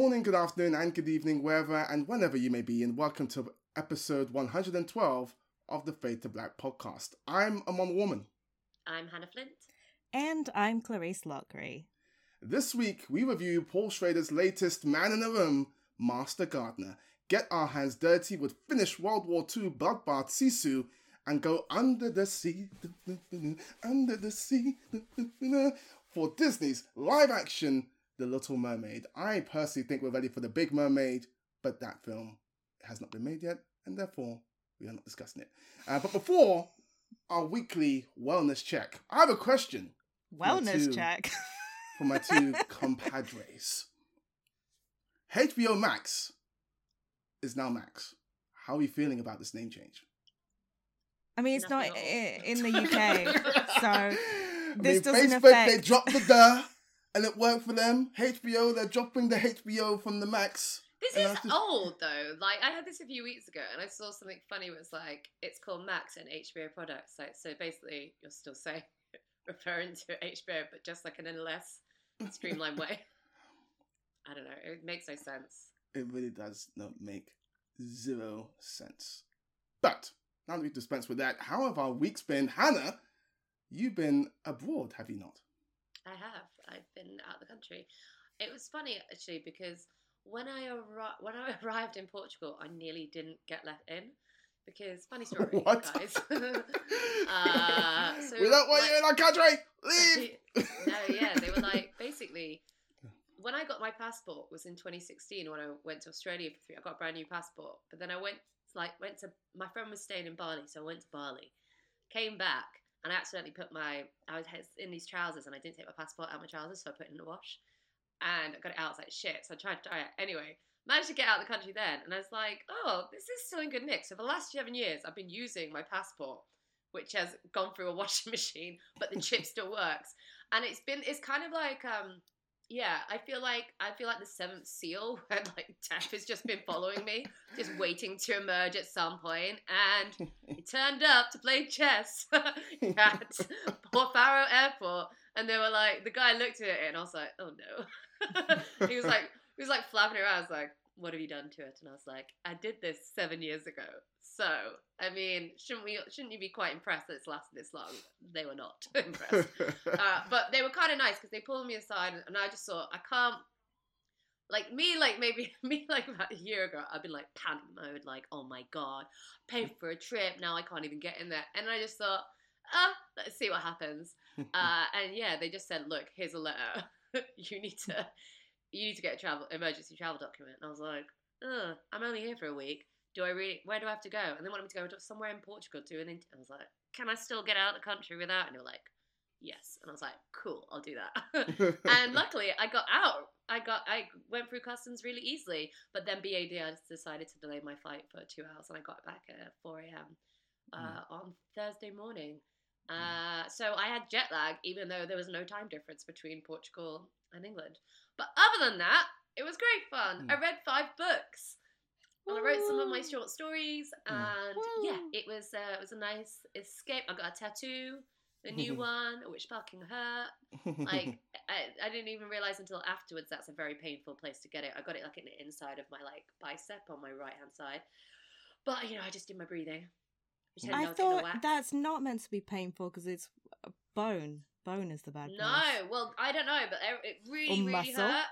morning, good afternoon, and good evening, wherever and whenever you may be, and welcome to episode 112 of the Fade to Black podcast. I'm a Amon Warmann. I'm Hanna Flint. And I'm Clarisse Loughrey. This week, we review Paul Schrader's latest Man in the Room, Master Gardener. Get our hands dirty with Finnish World War II bloodbath Sisu and go under the sea, under the sea, for Disney's live action The Little Mermaid. I personally think we're ready for The Big Mermaid, but that film has not been made yet, and therefore we are not discussing it. Uh, but before our weekly wellness check, I have a question. Wellness two- check. For my two compadres. HBO Max is now Max. How are you feeling about this name change? I mean, it's not Nothing i- at in the UK, so I this mean, doesn't Facebook, they dropped the duh, and it worked for them. HBO, they're dropping the HBO from the Max. This is just- old though. Like I had this a few weeks ago, and I saw something funny. Was like it's called Max and HBO products. Like so, basically, you're still saying referring to HBO, but just like in a less streamlined way. I don't know. It makes no sense. It really does not make zero sense. But now that we've dispensed with that, how have our weeks been? Hanna, you've been abroad, have you not? I have. I've been out of the country. It was funny actually because when I arri- when I arrived in Portugal, I nearly didn't get let in because funny story, What? guys. uh, so we don't want like- you in our country. Leave. no, yeah, they were like basically when I got my passport was in 2016 when I went to Australia for three. I got a brand new passport, but then I went like went to my friend was staying in Bali, so I went to Bali, came back, and I accidentally put my I was in these trousers and I didn't take my passport out of my trousers, so I put it in the wash, and I got it out. I was like shit, so I tried to dry it anyway. Managed to get out of the country then, and I was like, oh, this is still in good nick. So for the last seven years, I've been using my passport which has gone through a washing machine, but the chip still works. And it's been it's kind of like um yeah, I feel like I feel like the seventh seal where like death has just been following me, just waiting to emerge at some point. And he turned up to play chess at Port Faro Airport, and they were like, the guy looked at it, and I was like, oh no. he was like, he was like flapping around. I was like, what have you done to it? And I was like, I did this seven years ago. So, I mean, shouldn't we? Shouldn't you be quite impressed that it's lasted this long? They were not impressed, uh, but they were kind of nice because they pulled me aside, and I just thought, I can't. Like me, like maybe me, like about a year ago, I've been like panic mode, like, oh my god, paid for a trip, now I can't even get in there, and I just thought, ah, let's see what happens. Uh, and yeah, they just said, look, here's a letter. you need to, you need to get a travel emergency travel document. And I was like, Ugh, I'm only here for a week. Do I really? Where do I have to go? And they wanted me to go to somewhere in Portugal to an. Inter- I was like, can I still get out of the country without? And they were like, yes. And I was like, cool, I'll do that. and luckily, I got out. I got, I went through customs really easily. But then BAD decided to delay my flight for two hours, and I got back at 4 a.m. Uh, on Thursday morning. Uh, so I had jet lag, even though there was no time difference between Portugal and England. But other than that, it was great fun. Mm. I read five books. And I wrote some of my short stories, Mm. and yeah, it was uh, it was a nice escape. I got a tattoo, a new one, which fucking hurt. Like I, I didn't even realize until afterwards that's a very painful place to get it. I got it like in the inside of my like bicep on my right hand side. But you know, I just did my breathing. Pretended I was getting a thought that's not meant to be painful because it's bone. Bone is the bad No, place. well, I don't know, but it- it really, really muscle? hurt.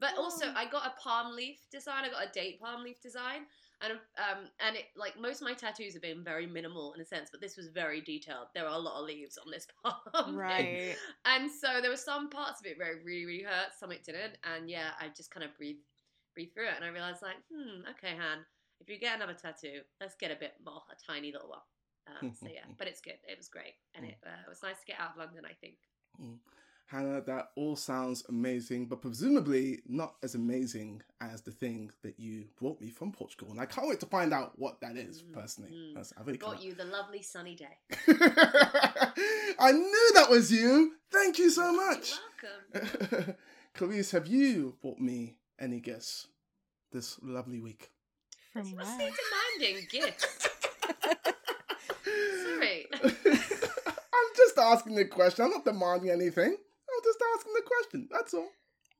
But also, Oh. I got a palm leaf design. I got a date palm leaf design, and um, and it like most of my tattoos have been very minimal in a sense, but this was very detailed. There are a lot of leaves on this palm. Right. And so there were some parts of it where it really, really hurt, some it didn't, and yeah, I just kind of breathed, breathed through it, and I realized like, hmm, okay, Han, if you get another tattoo, let's get a bit more, a tiny little one. Um, so yeah, but it's good. It was great, and it, uh, it was nice to get out of London. I think. Hanna, that all sounds amazing, but presumably not as amazing as the thing that you brought me from Portugal. And I can't wait to find out what that is, Mm, personally. mm. That's- I really Got can't. you the lovely sunny day. I knew that was you. Thank you so much. You're welcome. Clarisse, have you brought me any gifts this lovely week? From What's where? he demanding gifts? Sorry. I'm just asking the question. I'm not demanding anything. I'm just asking the question. That's all.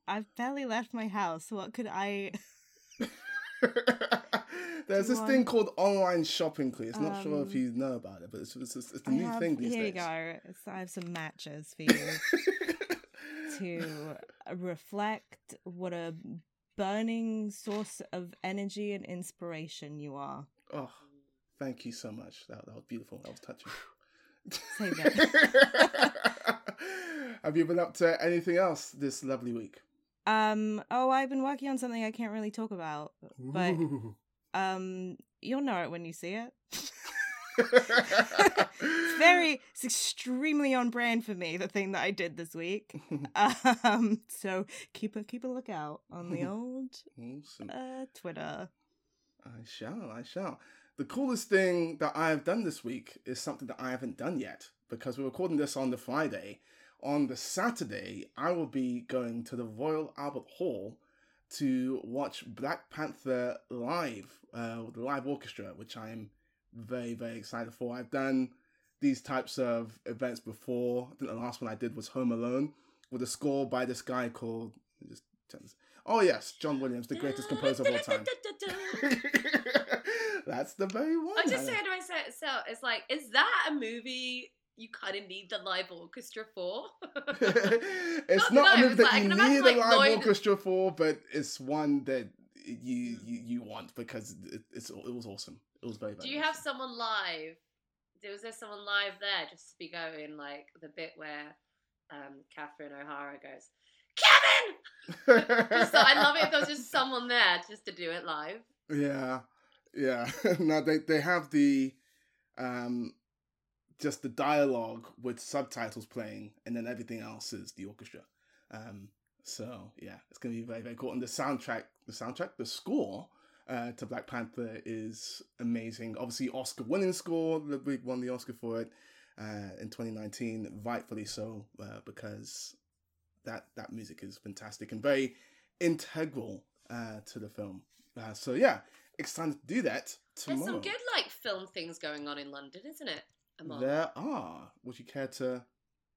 I've barely left my house. What could I? There's this you thing called online shopping, Cleese. Not sure if Um, you know about it, but it's it's, it's, it's the I new have- thing these here you go. I have some matches for you to reflect what a burning source of energy and inspiration you are. oh, thank you so much. That, that was beautiful. That was touching. Say that. Have you been up to anything else this lovely week? Um. Oh, I've been working on something I can't really talk about, but Ooh. um, you'll know it when you see it. it's very, it's extremely on brand for me. The thing that I did this week. Um. So keep a keep a lookout on the old awesome. uh Twitter. I shall, I shall. The coolest thing that I have done this week is something that I haven't done yet because we're recording this on the Friday. On the Saturday, I will be going to the Royal Albert Hall to watch Black Panther live, uh, with the live orchestra, which I am very, very excited for. I've done these types of events before. I think the last one I did was Home Alone with a score by this guy called. Oh, yes, John Williams, the greatest composer of all time. That's the very one. I'm just I saying to myself, it's like, is that a movie you kind of need the live orchestra for? it's Not not a that you need a live Lloyd- orchestra for, but it's one that you you, you want because it, it's it was awesome. It was very. very Do you have someone live? Was there someone live there just to be going like the bit where um, Catherine O'Hara goes, Kevin? Just, I love it if there was just someone there just to do it live. Yeah, yeah. no, they they have the um just the dialogue with subtitles playing, and then everything else is the orchestra. Um, so yeah, it's gonna be very very cool. And the soundtrack, the soundtrack, the score uh, to Black Panther is amazing. Obviously, Oscar winning score. Ludwig won the Oscar for it uh, in 2019, rightfully so, uh, because that that music is fantastic and very integral uh, to the film. Uh, so yeah, excited to do that tomorrow. There's some good like film things going on in London, isn't it? Amon? There are. Would you care to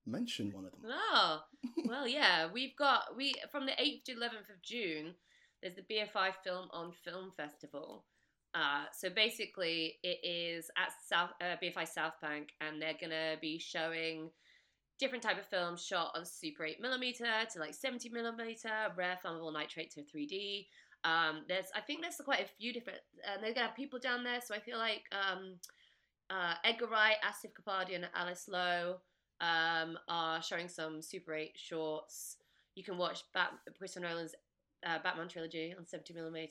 mention one of them? Oh, well, yeah. We've got we from the eighth to eleventh of June. There's the BFI Film on Film Festival. Uh, so basically, it is at South uh, BFI South Bank, and they're gonna be showing different type of films shot on Super 8 millimeter to like 70 millimeter, rare flammable nitrate to 3D. Um, there's, I think there's quite a few different, and they're gonna have people down there. So I feel like um, uh, Edgar Wright, Asif Kapadia, and Alice Lowe um, are showing some Super 8 shorts. You can watch Bat- Christopher Nolan's uh, Batman trilogy on 70mm,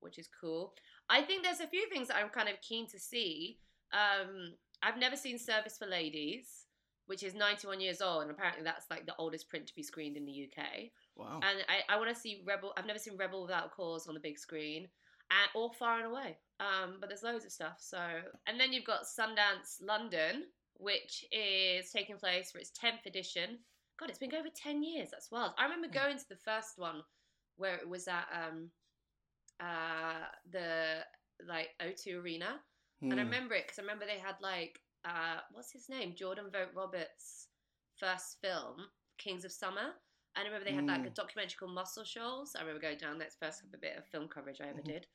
which is cool. I think there's a few things that I'm kind of keen to see. Um, I've never seen Service for Ladies, which is 91 years old, and apparently that's like the oldest print to be screened in the UK. Wow. And I, I want to see Rebel. I've never seen Rebel Without Cause on the big screen, and or Far and Away. Um, but there's loads of stuff. So, and then you've got Sundance London, which is taking place for its 10th edition. God, it's been going for 10 years. That's wild. I remember going to the first one where it was at um, uh, the like O2 Arena, and I Hmm. remember it because I remember they had like uh, what's his name, Jordan Vogt Roberts' first film, Kings of Summer. I remember they had like a Mm. documentary called Muscle Shoals. I remember going down the first bit of film coverage I ever did.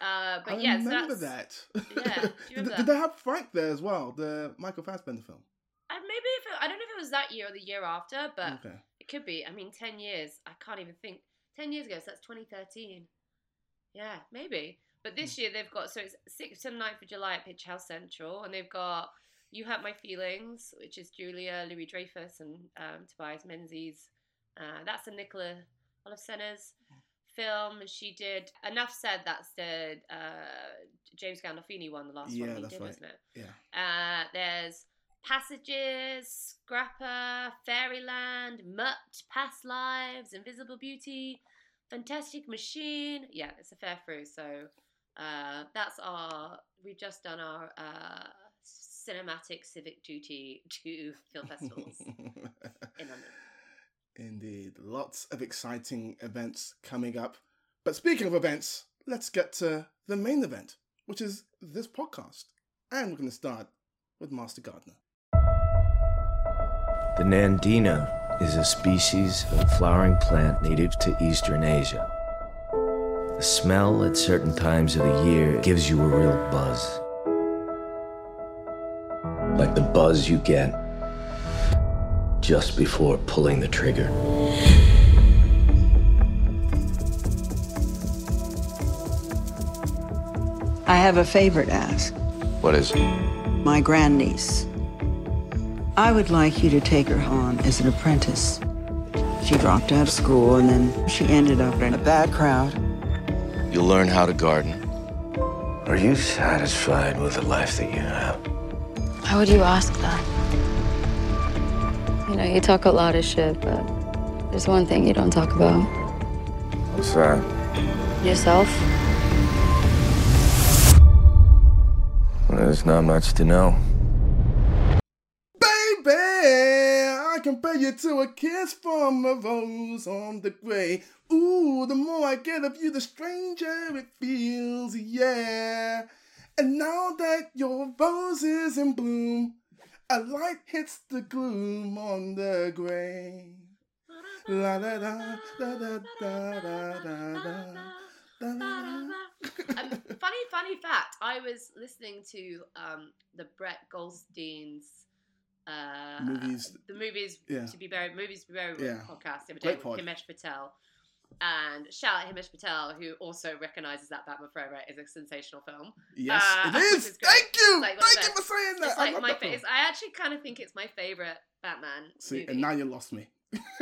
Uh, but I yeah, so remember that's, that. Yeah, remember did that? they have Frank there as well? The Michael Fassbender film. uh, maybe if it, I don't know if it was that year or the year after, but okay. it could be. I mean, ten years. I can't even think. Ten years ago, so that's 2013. Yeah, maybe. But this year they've got so it's 6th to 9th of July at Picturehouse Central, and they've got You Hurt My Feelings, which is Julia Louis Dreyfus and um, Tobias Menzies. Uh, that's a Nicole Holofcener's film. She did Enough Said. That's the uh, James Gandolfini one, the last Yeah, one he that's did, right. wasn't it? Yeah. Uh, there's Passages, Scrapper, Fairyland, Mutt, Past Lives, Invisible Beauty, Fantastic Machine. Yeah, it's a fair through. So uh, that's our. We've just done our uh, cinematic civic duty to film festivals in London. Indeed. Lots of exciting events coming up. But speaking of events, let's get to the main event, which is this podcast. And we're going to start with Master Gardener. The Nandina is a species of flowering plant native to Eastern Asia. The smell at certain times of the year gives you a real buzz. Like the buzz you get just before pulling the trigger. I have a favor to ask. What is it? My grandniece. I would like you to take her on as an apprentice. She dropped out of school and then she ended up in a bad crowd. You'll learn how to garden. Are you satisfied with the life that you have? Why would you ask that? You know, you talk a lot of shit, but there's one thing you don't talk about What's that? yourself. There's not much to know. Baby, I compare you to a kiss from a rose on the gray. Ooh, the more I get of you, the stranger it feels, yeah. And now that your rose is in bloom, a light hits the gloom on the gray. La da da da da da da da da. Da, da, da. um, funny, funny fact. I was listening to um, the Brett Goldstein's uh, Movies. the movies Yeah. to be buried, movies to be buried Yeah. podcast the other Great day pod. with Himesh Patel. And shout out Himesh Patel, who also recognizes that Batman Forever is a sensational film. Yes, Uh, it is. is. Thank you. Like, Thank you for saying that. It's I like love my fa- it's, I actually kind of think it's my favorite Batman. See, movie. and now you lost me.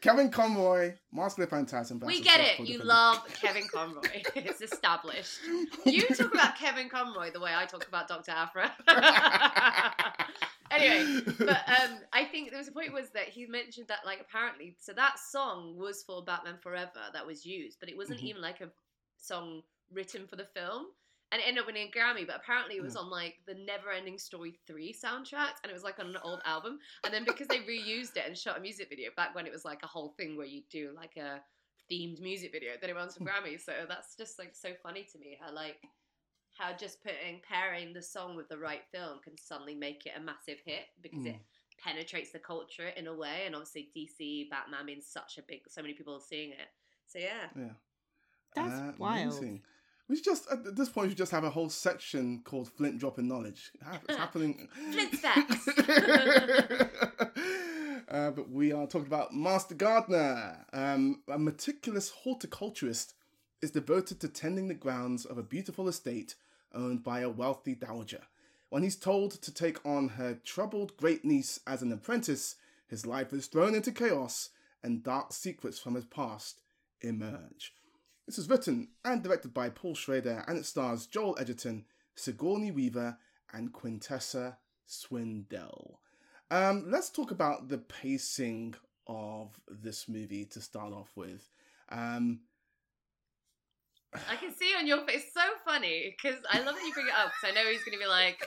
Kevin Conroy, the Phantasm. we get it. You love Kevin Conroy. it's established. You talk about Kevin Conroy the way I talk about Dr. Afra. Anyway, but um, I think there was a point was that he mentioned that like apparently, so that song was for Batman Forever that was used, but it wasn't Mhm. even like a song written for the film. And it ended up winning a Grammy, but apparently it was on like the Never Ending Story 3 soundtrack, and it was like on an old album. And then because they reused it and shot a music video back when it was like a whole thing where you do like a themed music video, then it won some Grammys. So that's just like so funny to me how like how just putting pairing the song with the right film can suddenly make it a massive hit because it penetrates the culture in a way. And obviously DC Batman means such a big, so many people are seeing it. So yeah, Yeah. That's wild. Amazing. We just at this point we just have a whole section called Flint dropping knowledge. It's happening. Flint facts. uh, but we are talking about Master Gardener, um, a meticulous horticulturist, is devoted to tending the grounds of a beautiful estate owned by a wealthy dowager. When he's told to take on her troubled great niece as an apprentice, his life is thrown into chaos and dark secrets from his past emerge. This is written and directed by Paul Schrader and it stars Joel Edgerton, Sigourney Weaver, and Quintessa Swindell. Um, let's talk about the pacing of this movie to start off with. Um, I can see on your face so funny because I love that you bring it up because I know he's going to be like,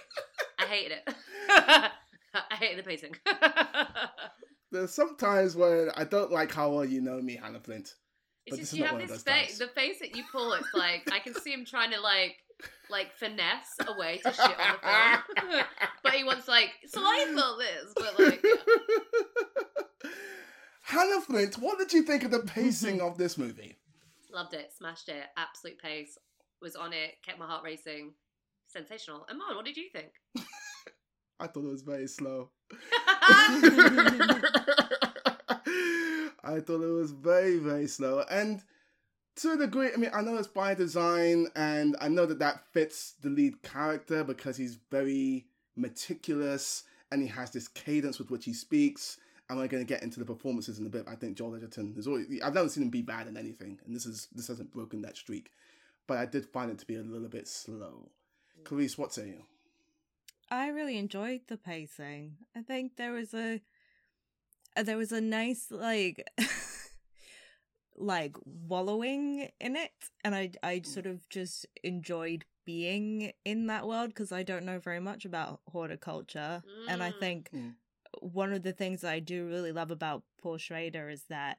I hated it. I hated the pacing. there's some times where I don't like how well you know me, Hanna Flint. It's But just this you have this those face, the face that you pull. It's like I can see him trying to like, like finesse a way to shit on the film, but he wants like. So I thought this, but like, yeah. Hanna Flint, what did you think of the pacing mm-hmm. of this movie? Loved it, smashed it, absolute pace, was on it, kept my heart racing, sensational. Amon, what did you think? I thought it was very slow. I thought it was very, very slow. And to a degree, I mean, I know it's by design, and I know that that fits the lead character because he's very meticulous and he has this cadence with which he speaks. And we're going to get into the performances in a bit. I think Joel Edgerton is always, I've never seen him be bad in anything, and this is this hasn't broken that streak. But I did find it to be a little bit slow. Clarisse, what say you? I really enjoyed the pacing. I think there was a uh, there was a nice like like wallowing in it and I I sort of just enjoyed being in that world because I don't know very much about horticulture and I Mm. think Mm. One of the things I do really love about Paul Schrader is that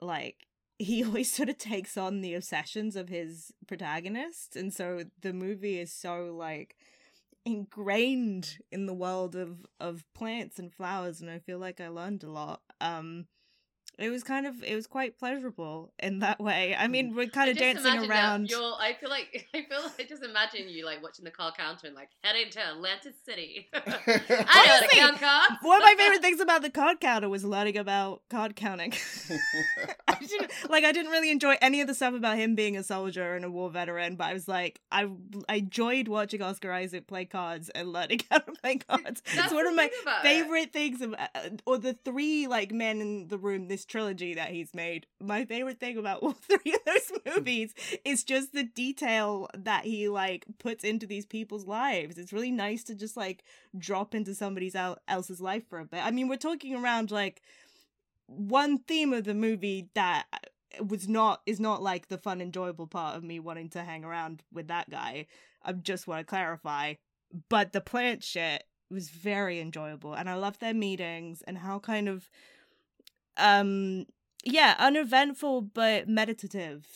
like he always sort of takes on the obsessions of his protagonists and so the movie is so like ingrained in the world of of plants and flowers and I feel like I learned a lot. Um it was kind of it was quite pleasurable in that way. I mean, we're kind of dancing around. You're, I feel like I feel like I just imagine you like watching the card counter and like heading to Atlantic City. I know how to Honestly, count cards. One of my favorite things about the card counter was learning about card counting. I like I didn't really enjoy any of the stuff about him being a soldier and a war veteran, but I was like, I I enjoyed watching Oscar Isaac play cards and learning how to play cards. That's it's one of my thing about it. favorite things of, uh, or the three like men in the room this trilogy that he's made my favorite thing about all three of those hmm. movies is just the detail that he like puts into these people's lives. It's really nice to just like drop into somebody's el- else's life for a bit. I mean we're talking around like one theme of the movie that uh, was not is not like the fun enjoyable part of me wanting to hang around with that guy. I just want to clarify. But the plant shit was very enjoyable and i loved their meetings and how kind of um yeah uneventful but meditative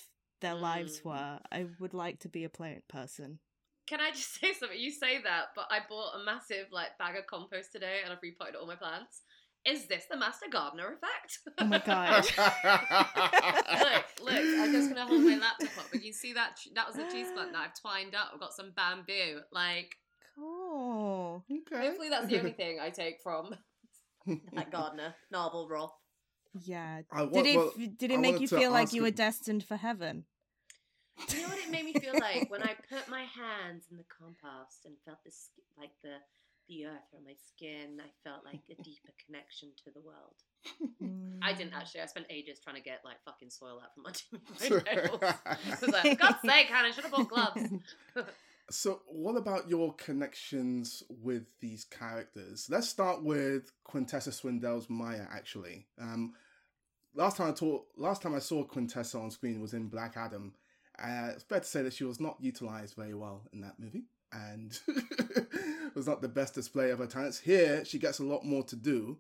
their lives Mm. were i would like to be a plant person Can I just say something? You say that, but I bought a massive like bag of compost today and I've repotted all my plants. Is this the Master Gardener effect? Oh my God. look, look, I'm just gonna hold my laptop up, but you see that that was a cheese plant that I've twined up. I've got some bamboo. Like, cool okay. hopefully that's the only thing I take from that gardener, Narvel Roth. Yeah I did it well, did I it make you feel like you a- were destined for heaven You know what it made me feel like when I put my hands in the compost and felt the sk- like the the earth on my skin. I felt like a deeper connection to the world. I didn't actually. I spent ages trying to get like fucking soil out from under my nails. I was like, God's sake, Hanna, I should have bought gloves. So, what about your connections with these characters? Let's start with Quintessa Swindell's Maya. Actually, um, last time I taught, last time I saw Quintessa on screen was in Black Adam. Uh, it's fair to say that she was not utilized very well in that movie, and was not the best display of her talents. Here, she gets a lot more to do,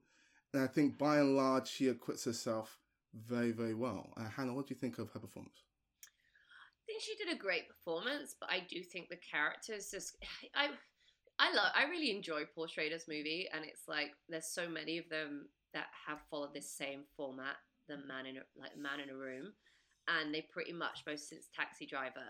and I think by and large she acquits herself very, very well. Uh, Hanna, what do you think of her performance? I think she did a great performance, but I do think the characters just I I love I really enjoy Paul Schrader's movie and it's like there's so many of them that have followed this same format, the man in a like man in a room. And they pretty much most since Taxi Driver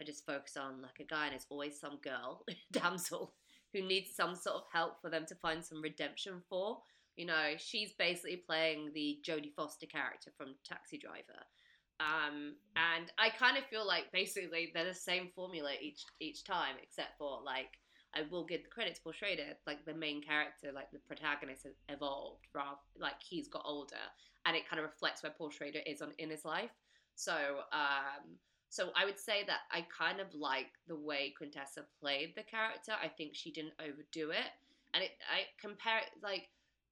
I just focus on like a guy and it's always some girl, damsel, who needs some sort of help for them to find some redemption for. You know, she's basically playing the Jodie Foster character from Taxi Driver. Um, and I kind of feel like basically they're the same formula each each time, except for like I will give the credit to Paul Schrader, like the main character, like the protagonist has evolved, rather like he's got older, and it kind of reflects where Paul Schrader is on in his life. So, um, so I would say that I kind of like the way Quintessa played the character. I think she didn't overdo it, and it I compare it like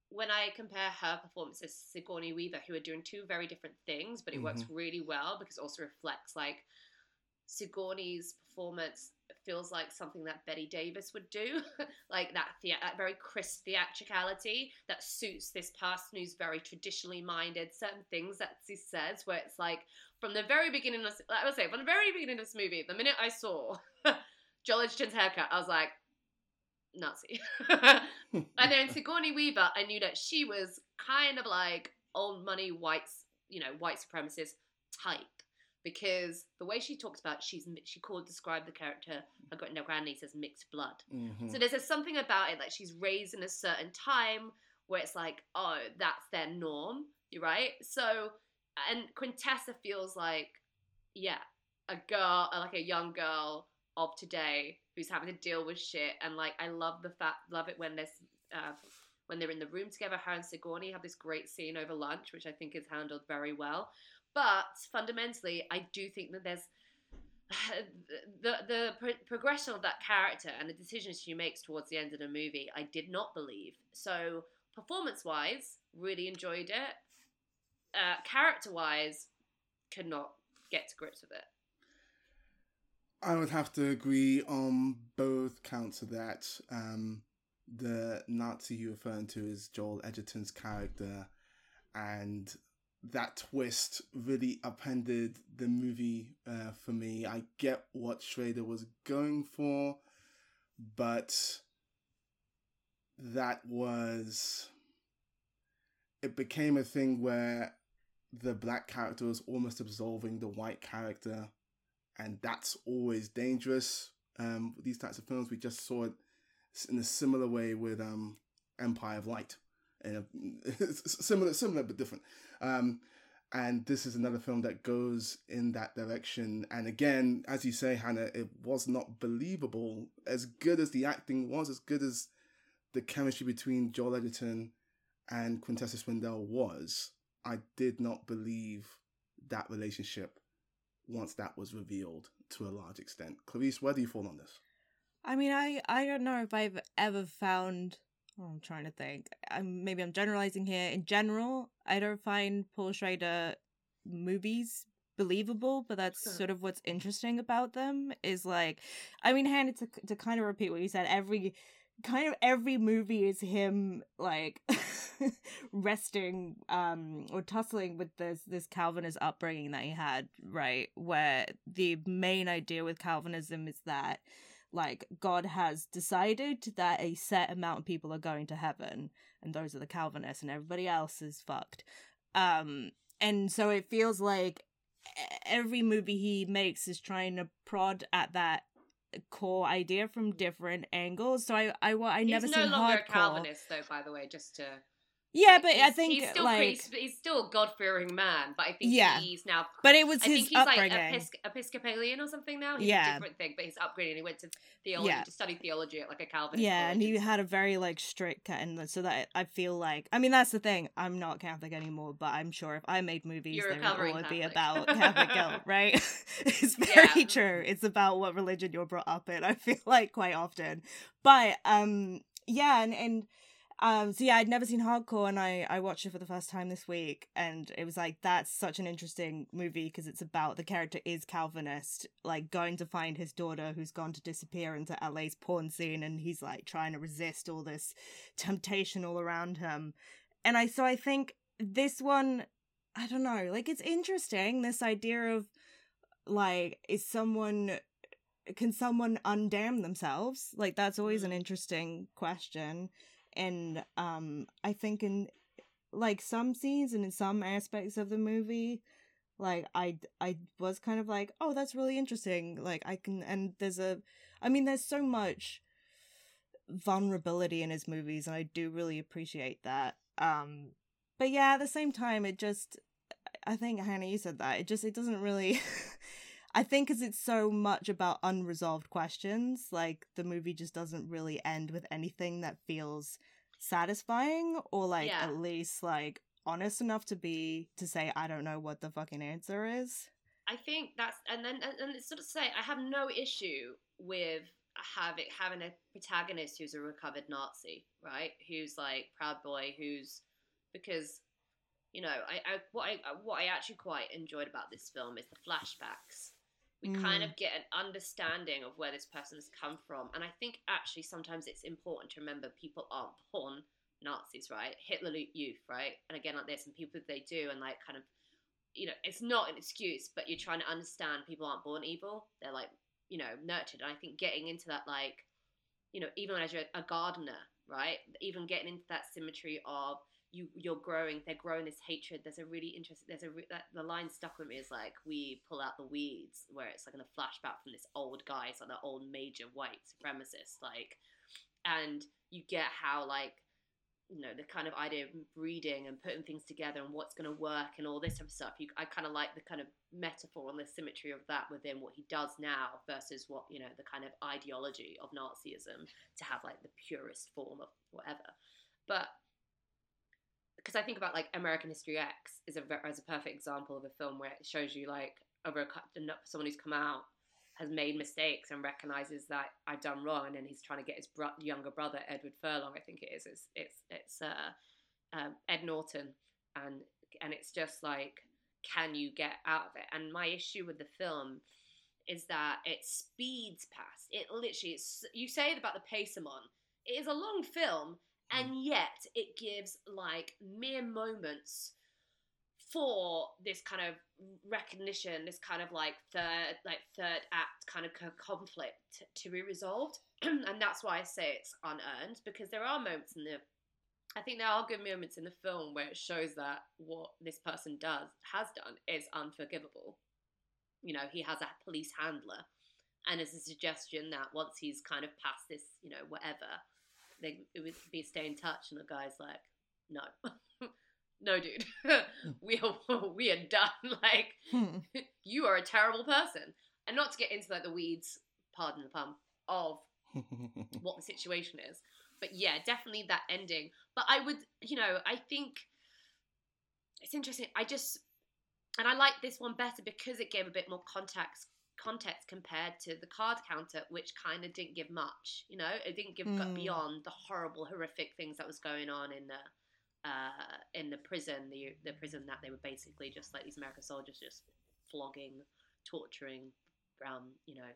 when I compare her performance to Sigourney Weaver, who are doing two very different things, but it works really well because it also reflects like Sigourney's performance feels like something that Bette Davis would do, like that, thea- that very crisp theatricality that suits this person who's very traditionally minded. Certain things that she says, where it's like from the very beginning of, I would say from the very beginning of this movie, the minute I saw Joel Edgerton's haircut, I was like, Nazi. and then Sigourney Weaver, I knew that she was kind of like old money white, you know, white supremacist type because the way she talks about, she's she called described the character her got no grandniece as mixed blood. Mhm. So there's a, something about it that she's raised in a certain time where it's like, oh, that's their norm, you're right? So, and Quintessa feels like, yeah, a girl, like a young girl of today who's having to deal with shit. And like, I love the fact, love it when there's, uh, when they're in the room together. Her and Sigourney have this great scene over lunch, which I think is handled very well. But fundamentally, I do think that there's the the pro- progression of that character and the decisions she makes towards the end of the movie. I did not believe. So performance wise, really enjoyed it. Uh, character wise, could not get to grips with it. I would have to agree on both counts of that. Um, the Nazi you're referring to is Joel Edgerton's character, and that twist really upended the movie uh, for me. I get what Schrader was going for, but that was it became a thing where the black character was almost absolving the white character and that's always dangerous um these types of films we just saw it in a similar way with um empire of light similar similar but different. Um and this is another film that goes in that direction. And again as you say hanna it was not believable. As good as the acting was as good as the chemistry between joel edgerton and quintessa swindell was i did not believe that relationship once that was revealed to a large extent. Clarisse where do you fall on this? I mean, I I don't know if I've ever found. I'm trying to think. I'm maybe I'm generalizing here. In general, I don't find Paul Schrader movies believable, but that's Sure. sort of what's interesting about them. Is like, I mean, Hanna, to to kind of repeat what you said, every kind of every movie is him like resting um or tussling with this this calvinist upbringing that he had right where the main idea with calvinism is that like god has decided that a set amount of people are going to heaven and those are the calvinists and everybody else is fucked um and so it feels like every movie he makes is trying to prod at that core idea from different angles so i i, I He's never no seen longer hardcore a Calvinist, though. By the way, just to yeah but i think he's still like pretty, he's still a God fearing man, but I think Yeah. he's now. but it was I his think he's upbringing like Epis- Episcopalian or something now. He's Yeah. a different thing, but he's upgrading. He went to theology Yeah. to study theology at like a Calvinist. yeah and he had a very like strict and so that i feel like i mean that's the thing i'm not catholic anymore but i'm sure if i made movies You're they would all be about catholic guilt right it's very Yeah. true it's about what religion you're brought up in i feel like quite often but um yeah and and um so yeah i'd never seen hardcore and i i watched it for the first time this week and it was like that's such an interesting movie because it's about the character is calvinist like going to find his daughter who's gone to disappear into la's porn scene and he's like trying to resist all this temptation all around him. And i so i think this one i don't know like it's interesting this idea of like is someone can someone undam themselves? Like that's always an Mm. interesting question and um i think in like some scenes and in some aspects of the movie like i i was kind of like oh that's really interesting like i can and there's a i mean there's so much vulnerability in his movies and i do really appreciate that um but yeah at the same time it just i think hanna you said that it just it doesn't really i think because it's so much about unresolved questions like the movie just doesn't really end with anything that feels satisfying or like Yeah. at least like honest enough to be to say i don't know what the fucking answer is I think that's and then and, and it's sort of say I have no issue with having having a protagonist who's a recovered Nazi, right? Who's like proud boy, who's because you know I, I what I what I actually quite enjoyed about this film is the flashbacks. We kind Mm. of get an understanding of where this person's come from, and I think actually sometimes it's important to remember people aren't born Nazis, right? Hitler Youth, right? And again like this, and people they do, and like kind of you know, it's not an excuse, but you're trying to understand people aren't born evil. They're like, you know, nurtured. And I think getting into that, like, you know, even as you're a gardener, right? Even getting into that symmetry of you, you're growing, they're growing this hatred. There's a really interesting, there's a, re- that, the line stuck with me is like, we pull out the weeds, where it's like in a flashback from this old guy, it's like the old major white supremacist, like, and you get how, like, you know the kind of idea of breeding and putting things together and what's going to work and all this type of stuff you, i kind of like the kind of metaphor and the symmetry of that within what he does now versus what you know the kind of ideology of nazism to have like the purest form of whatever but because i think about like american history x is a as a perfect example of a film where it shows you like over a, someone who's come out has made mistakes and recognizes that I've done wrong, and then he's trying to get his bro- younger brother Edward Furlong, I think it is. It's it's it's uh, um, Ed Norton, and and it's just like, can you get out of it? And my issue with the film is that it speeds past. It literally, it's, you say it about the pace I'm. It is a long film, Mm. and yet it gives like mere moments for this kind of recognition, this kind of like third, like third act kind of conflict to be resolved, and that's why I say it's unearned because there are moments in the, I think there are good moments in the film where it shows that what this person does has done is unforgivable. You know, he has a police handler, and it's a suggestion that once he's kind of past this, you know, whatever, they it would be stay in touch, and the guy's like, no. no, dude, we are we are done. Like Hmm. you are a terrible person, and not to get into like the weeds, pardon the pun, of what the situation is. But yeah, definitely that ending. But I would, you know, I think it's interesting. I just and I like this one better because it gave a bit more context context compared to the card counter, which kind of didn't give much. You know, it didn't give Mm. beyond the horrible, horrific things that was going on in the uh, in the prison, the the prison that they were basically just like these American soldiers just flogging, torturing, um, you know,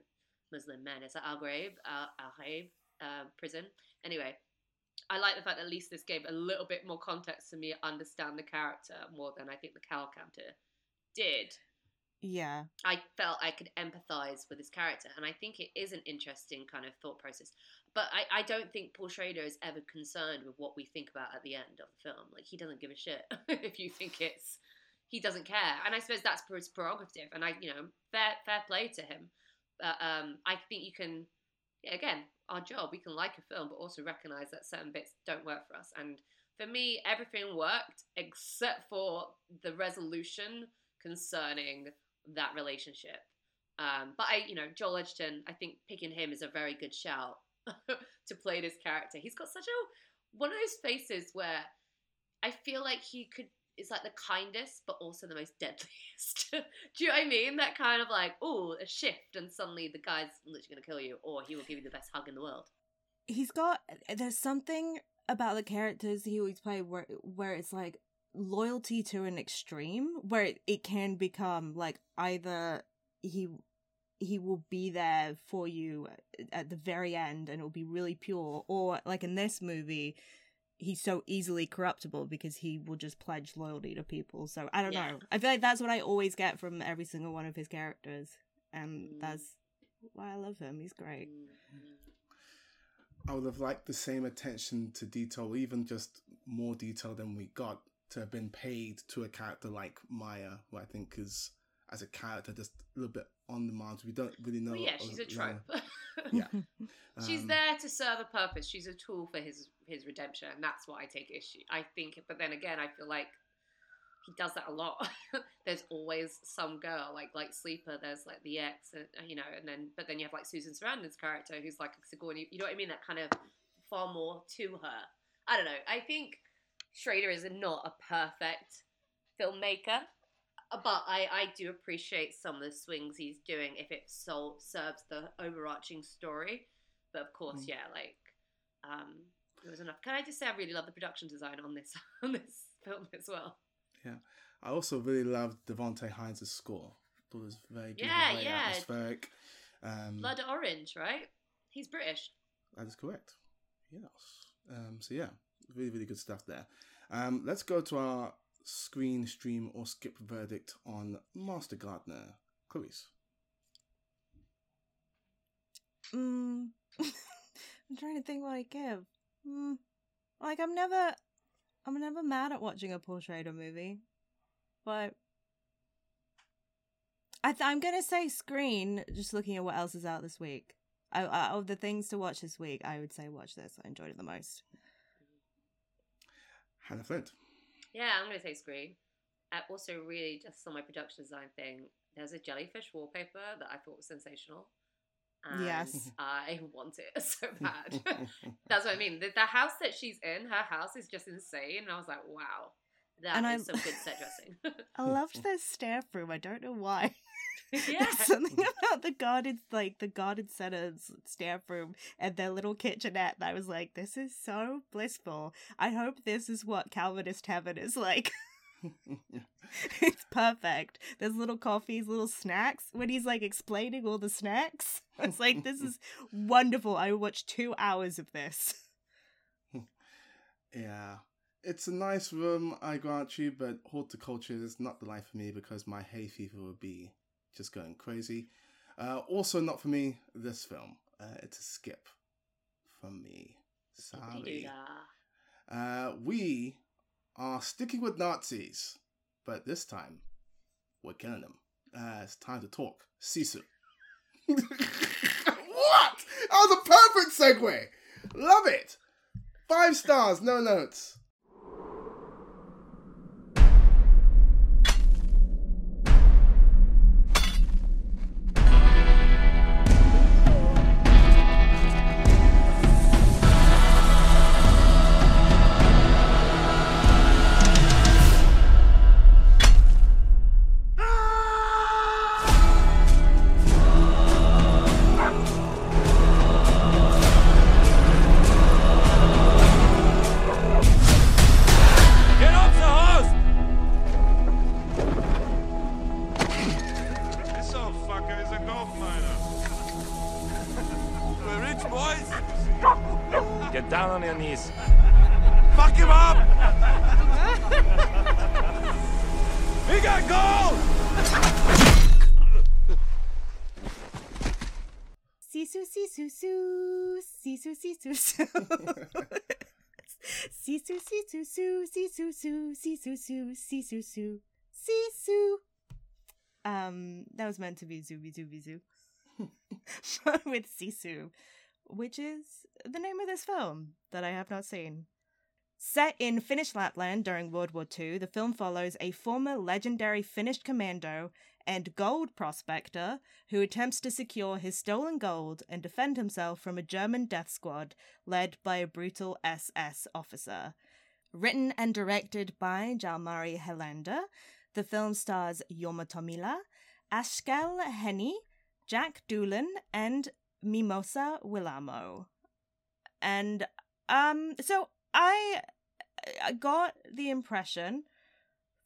Muslim men. It's at Al Ghraib, uh, Al uh, prison. Anyway, I like the fact that at least this gave a little bit more context to me understand the character more than I think the Card counter did. Yeah. I felt I could empathize with his character, and I think it is an interesting kind of thought process. But I, I don't think Paul Schrader is ever concerned with what we think about at the end of the film. Like he doesn't give a shit if you think it's he doesn't care, and I suppose that's his prerogative. And I, you know, fair fair play to him. But um, I think you can, yeah, again, our job we can like a film, but also recognize that certain bits don't work for us. And for me, everything worked except for the resolution concerning that relationship. Um, but I, you know, Joel Edgerton, I think picking him is a very good shout to play this character. He's got such a one of those faces where I feel like he could is like the kindest, but also the most deadliest. Do you know what I mean? That kind of like, oh, a shift, and suddenly the guy's literally gonna kill you, or he will give you the best hug in the world. He's got there's something about the characters he always play where where it's like loyalty to an extreme where it, it can become like either he he will be there for you at the very end and it'll be really pure or like in this movie he's so easily corruptible because he will just pledge loyalty to people. So i don't Yeah. know. I feel like that's what i always get from every single one of his characters and Mm. that's why i love him. He's great. I would have liked the same attention to detail, even just more detail than we got, to have been paid to a character like Maya, who I think is, as a character, just a little bit on the margin. We don't really know. Well, yeah, uh, she's a know, trope. Yeah. She's um, there to serve a purpose. She's a tool for his his redemption, and that's what I take issue. I think, but then again, I feel like he does that a lot. there's always some girl like like Sleeper. There's like the ex, and, you know, and then but then you have like Susan Sarandon's character who's like a Sigourney. You know what I mean? That kind of far more to her. I don't know. I think Schrader is not a perfect filmmaker. uh, But I, I do appreciate some of the swings he's doing if it so serves the overarching story. But of course, Mm. yeah, like um, it was enough. Can I just say I really love the production design on this on this film as well? Yeah, I also really loved Devonté Hynes' score. Thought it was very beautiful, Yeah, very yeah. atmospheric. Um, Blood Orange, right? He's British. That is correct. Yes. Um, so yeah, really, really good stuff there. Um, let's go to our screen stream or skip verdict on Master Gardener. Clarisse. Mm. I'm trying to think what I give. Mm. Like I'm never, I'm never mad at watching a Paul Schrader movie, but I th- I'm gonna say Screen. Just looking at what else is out this week. I, I, of the things to watch this week, I would say watch this. I enjoyed it the most. Hanna Flint. Yeah, I'm gonna say Screen. I also really just on my production design thing. There's a jellyfish wallpaper that I thought was sensational. And Yes. I want it so bad. That's what I mean. The, the house that she's in, her house is just insane. And I was like, wow, that is And I- some good set dressing. I loved their staff room. I don't know why. yeah. There's something about the guarded, like the guarded center's staff room and their little kitchenette that I was like, this is so blissful. I hope this is what Calvinist heaven is like. it's perfect. There's little coffees, little snacks. When he's like explaining all the snacks, it's like, this is wonderful. I watched two hours of this. yeah. it's a nice room, I grant you, but horticulture is not the life for me because my hay fever would be just going crazy. Uh, also, not for me, this film. Uh, it's a skip from me. Sorry. Uh, we are sticking with Nazis, but this time we're killing them. Uh, it's time to talk. Sisu. what? That was a perfect segue. Love it. Five stars, no notes. Sisu, su, sisu, su, sisu, su, sisu. Um, that was meant to be Zubi Zubi Zoo. With Sisu, which is the name of this film that I have not seen. Set in Finnish Lapland during World War II, the film follows a former legendary Finnish commando and gold prospector who attempts to secure his stolen gold and defend himself from a German death squad led by a brutal SS officer. Written and directed by Jalmari Helander, the film stars Jorma Tommila, Aksel Hennie, Jack Doolan, and Mimosa Willamo. And um so I got the impression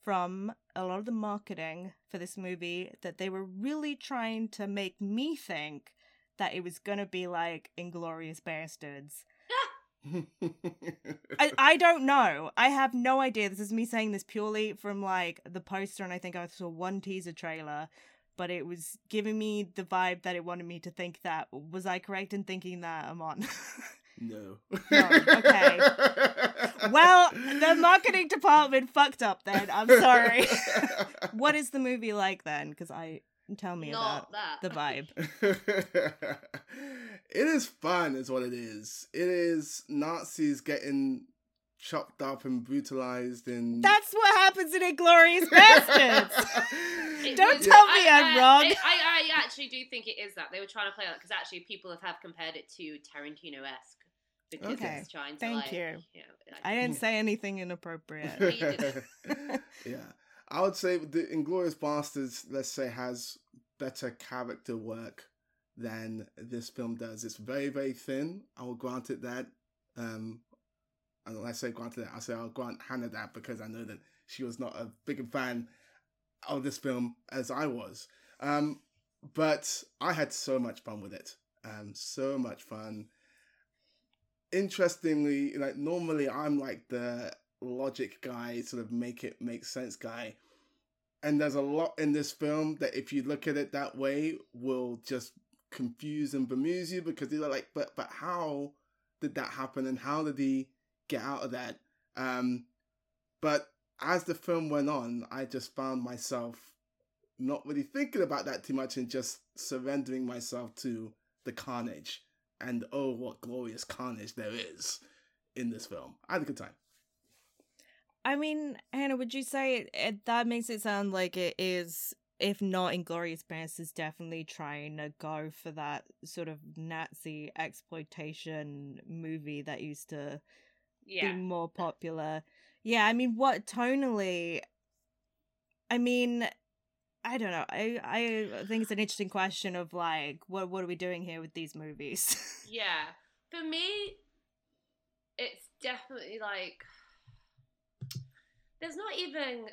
from a lot of the marketing for this movie that they were really trying to make me think that it was gonna be like Inglourious Basterds. I, I don't know. I have no idea. This is me saying this purely from like the poster, and I think I saw one teaser trailer, but it was giving me the vibe that it wanted me to think that. Was I correct in thinking that, Amon? no. No, okay. well, the marketing department fucked up then. I'm sorry. what is the movie like then? Because I tell me Not about that. the vibe. it is fun, is what it is. It is Nazis getting chopped up and brutalized and. That's what happens in Inglourious Basterds. Don't was- tell me I, I'm I- wrong. I, I actually do think it is that they were trying to play that because actually people have, have compared it to Tarantino esque because Okay, it's trying to thank like, you. know, like- I didn't say anything inappropriate. No, you didn't. yeah, I would say the Inglourious Basterds, let's say, has better character work than this film does. It's very, very thin. I will grant it that. Um, and when I say granted that, I say I'll grant Hanna that because I know that she was not a big fan of this film as I was. Um, but I had so much fun with it. Um, so much fun. Interestingly, like normally I'm like the logic guy, sort of make it make sense guy. And there's a lot in this film that if you look at it that way will just confuse and bemuse you because they're like, but but how did that happen and how did he get out of that? Um but as the film went on, I just found myself not really thinking about that too much and just surrendering myself to the carnage. And oh, what glorious carnage there is in this film. I had a good time. I mean, Hanna, would you say it, it, that makes it sound like it is, if not Inglourious Basterds, definitely trying to go for that sort of Nazi exploitation movie that used to yeah. be more popular. Yeah, I mean, what tonally? I mean, I don't know. I I think it's an interesting question of like, what what are we doing here with these movies? Yeah. For me, it's definitely like there's not even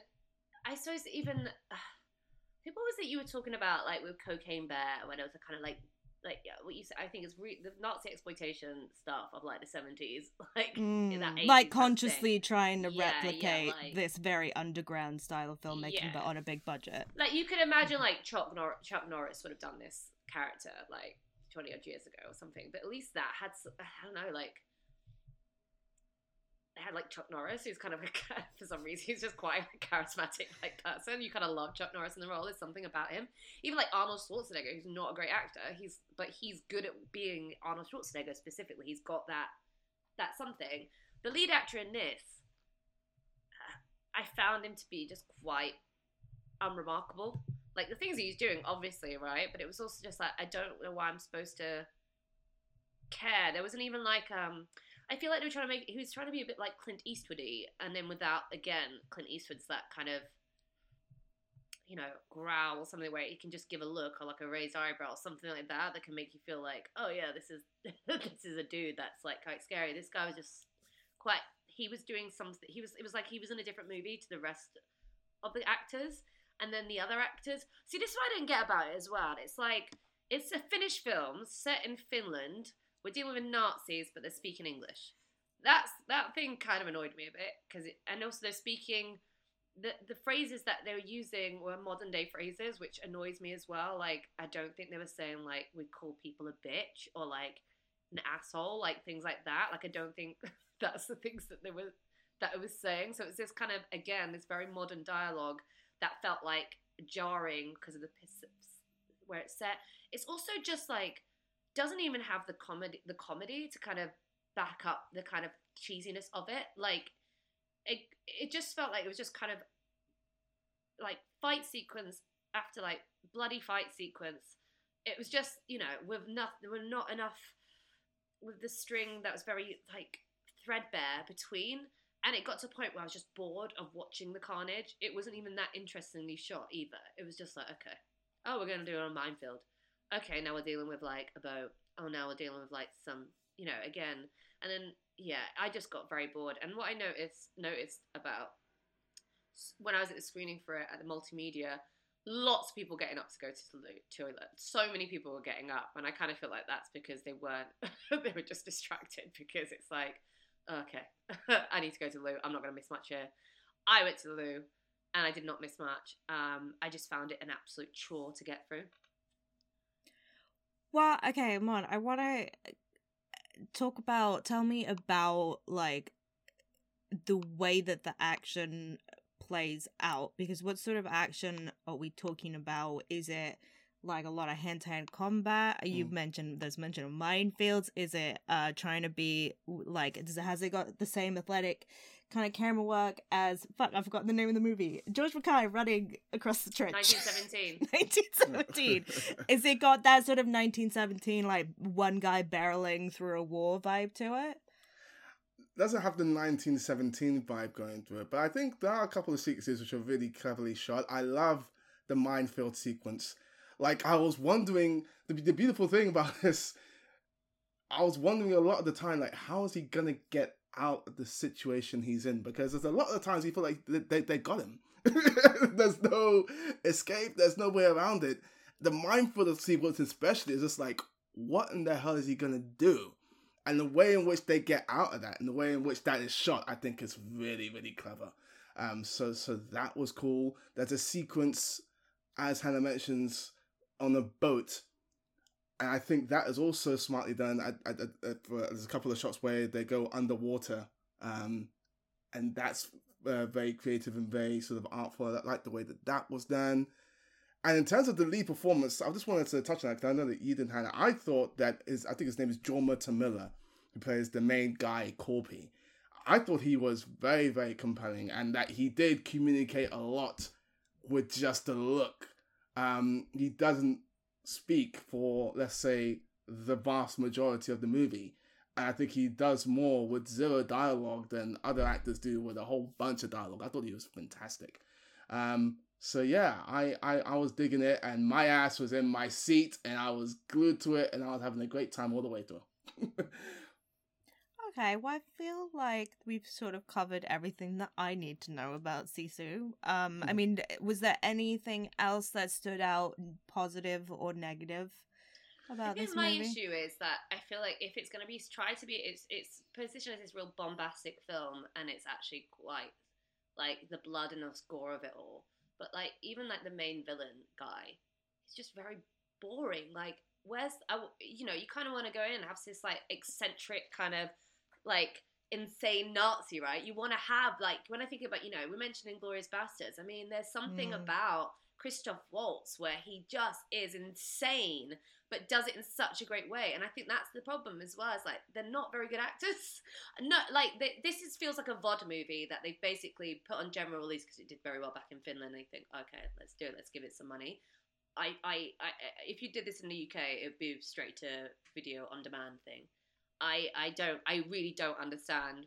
I suppose even what was it you were talking about like with Cocaine Bear when it was a kind of like like yeah, what you said. I think it's re- the Nazi exploitation stuff of like the seventies, like Mm, in that 80s like consciously thing. trying to Yeah, yeah, replicate like- this very underground style of filmmaking, but on a big budget. Like you could imagine, like Chuck, Nor- Chuck Norris would have done this character like twenty odd years ago or something. But at least that had, I don't know, like it had like Chuck Norris, who's kind of like for some reason he's just quite a charismatic like person. You kind of love Chuck Norris in the role. There's something about him. Even like Arnold Schwarzenegger, who's not a great actor, he's but he's good at being Arnold Schwarzenegger specifically. He's got that that something. The lead actor in this, I found him to be just quite unremarkable. Like the things he's doing, obviously, right? But it was also just like I don't know why I'm supposed to care. There wasn't even like um. I feel like they were trying to make. He was trying to be a bit like Clint Eastwoody, and then without again Clint Eastwood's that kind of, you know, growl or something where he can just give a look or like a raised eyebrow, or something like that that can make you feel like, oh yeah, this is this is a dude that's like quite scary. This guy was just quite. He was doing something. He was. It was like he was in a different movie to the rest of the actors, and then the other actors. See, this is what I didn't get about it as well. It's like it's a Finnish film set in Finland. We're dealing with Nazis, but they're speaking English. That's that thing kind of annoyed me a bit because, and also they're speaking the the phrases that they were using were modern day phrases, which annoys me as well. Like I don't think they were saying like we call people a bitch or like an asshole, like things like that. Like I don't think that's the things that they were that it was saying. So it's this kind of again this very modern dialogue that felt like jarring because of the piss where it's set. It's also just like doesn't even have the comedy the comedy to kind of back up the kind of cheesiness of it. Like it it just felt like it was just kind of like fight sequence after like bloody fight sequence. It was just you know with not there were not enough with the string that was very like threadbare between. And it got to a point where I was just bored of watching the carnage. It wasn't even that interestingly shot either. It was just like, okay, oh, we're going to do it on minefield. Okay, now we're dealing with like a boat. Oh, now we're dealing with like some, you know, again. And then, yeah, I just got very bored. And what I noticed noticed about when I was at the screening for it at the multimedia, lots of people getting up to go to the toilet. So many people were getting up, and I kind of feel like that's because they weren't. they were just distracted because it's like, okay, I need to go to the loo. I'm not going to miss much here. I went to the loo, and I did not miss much. Um, I just found it an absolute chore to get through. Well, okay, Mon, I want to talk about. Tell me about like the way that the action plays out because what sort of action are we talking about? Is it like a lot of hand to hand combat? You Mm. mentioned there's mention of minefields. Is it uh trying to be like does it has it got the same athletic kind of camera work as fuck? I forgot the name of the movie. George Mackay running across the trench. 1917. 1917. Is it got that sort of 1917 like one guy barreling through a war vibe to it? doesn't have the 1917 vibe going through it, but I think there are a couple of sequences which are really cleverly shot. I love the minefield sequence. Like I was wondering, the, the beautiful thing about this, I was wondering a lot of the time, like how is he gonna get out of the situation he's in? Because there's a lot of times you feel like they, they, got him. there's no escape. There's no way around it. The minefield sequence, especially, is just like, what in the hell is he gonna do? and the way in which they get out of that and the way in which that is shot i think is really really clever um so so that was cool there's a sequence as hanna mentions on a boat and i think that is also smartly done I, I, I, there's a couple of shots where they go underwater um and that's uh, very creative and very sort of artful i like the way that that was done and in terms of the lead performance, I just wanted to touch on that because I know that you didn't have it. I thought that is, I think his name is Jorma Tommila, who plays the main guy, Korpi. I thought he was very, very compelling and that he did communicate a lot with just a look. Um, he doesn't speak for, let's say, the vast majority of the movie. And I think he does more with zero dialogue than other actors do with a whole bunch of dialogue. I thought he was fantastic. Um, so yeah, I, I I was digging it, and my ass was in my seat, and I was glued to it, and I was having a great time all the way through. Okay, well, I feel like we've sort of covered everything that I need to know about Sisu. Um, I Mhm. mean, was there anything else that stood out, positive or negative? about I think this my movie. issue is that I feel like if it's going to be try to be it's it's positioned as this real bombastic film and it's actually quite like the blood and the score of it all. But like even like the main villain guy, he's just very boring. Like where's I w you know you kind of want to go in and have this like eccentric kind of like insane Nazi, right? You want to have like when I think about you know we mentioned Inglourious Basterds. I mean, there's something Mm. about Christoph Waltz where he just is insane, but does it in such a great way. And I think that's the problem as well. Is like they're not very good actors. No, like they, this is feels like a VOD movie that they've basically put on general release because it did very well back in Finland. They think, okay, let's do it. Let's give it some money. I, I, I, if you did this in the UK, it'd be straight to video on demand thing. I, I don't, I really don't understand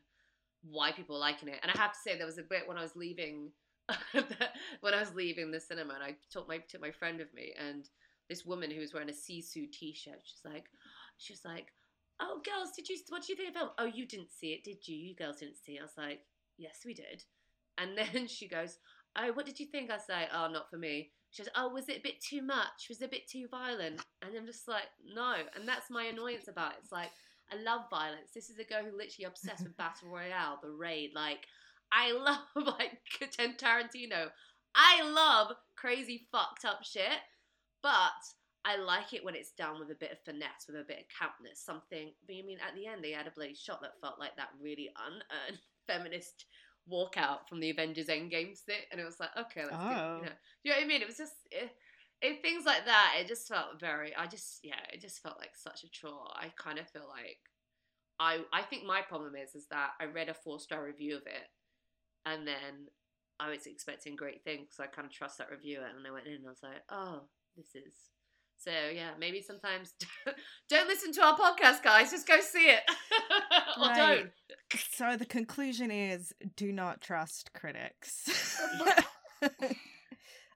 why people are liking it. And I have to say, there was a bit when I was leaving, when I was leaving the cinema, and I took my took my friend with me, and this woman who was wearing a Sisu t-shirt, she's like, she was like, "Oh, girls, did you? What do you think of film? Oh, you didn't see it, did you? You girls didn't see it." I was like, "Yes, we did." And then she goes, "Oh, what did you think?" I like, "Oh, not for me." She goes, "Oh, was it a bit too much? Was it a bit too violent?" And I'm just like, "No." And that's my annoyance about it. It's like I love violence. This is a girl who literally obsessed with battle royale, the raid. Like I love like Quentin Tarantino. I love crazy fucked up shit, but I like it when it's done with a bit of finesse, with a bit of campness. Something. But you mean at the end they had a bloody shot that felt like that really unearned feminist walkout from the Avengers Endgame stick, and it was like, okay, let's oh. do. Oh. You know, you know what I mean? It was just. It, it, things like that, it just felt very. I just, yeah, it just felt like such a chore. I kind of feel like, I, I think my problem is, is that I read a four star review of it, and then I was expecting great things. So I kind of trust that reviewer, and I went in and I was like, oh, this is. So yeah, maybe sometimes don't listen to our podcast, guys. Just go see it, or Right. don't. So the conclusion is do not trust critics.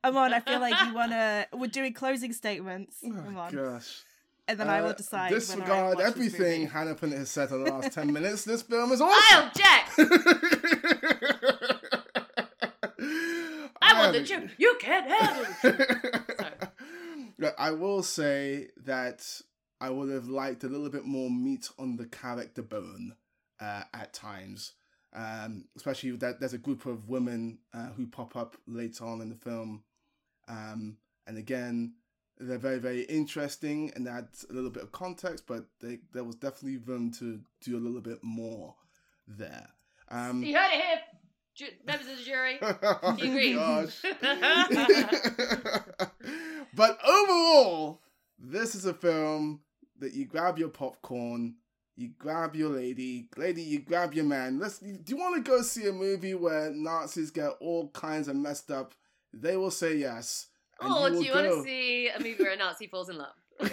Amon, I feel like you wanna we're doing closing statements. Oh, Amon. gosh. And then I will Uh, decide. Disregard everything movie. Hanna Pinnick has said in the last 10 minutes. This film is I awesome. object. I want the truth. You can't have it. Look, I will say that I would have liked a little bit more meat on the character bone uh, at times. Um, especially that there's a group of women uh, who pop up later on in the film. Um, and again, they're very, very interesting and add a little bit of context, but they, there was definitely room to do a little bit more there. Um, You heard it here, ju- members of the jury. oh You agree? but overall, this is a film that you grab your popcorn, you grab your lady, lady, you grab your man. Let's. Do you want to go see a movie where Nazis get all kinds of messed up? They will say yes. Or will do you want to see a movie where a Nazi falls in love?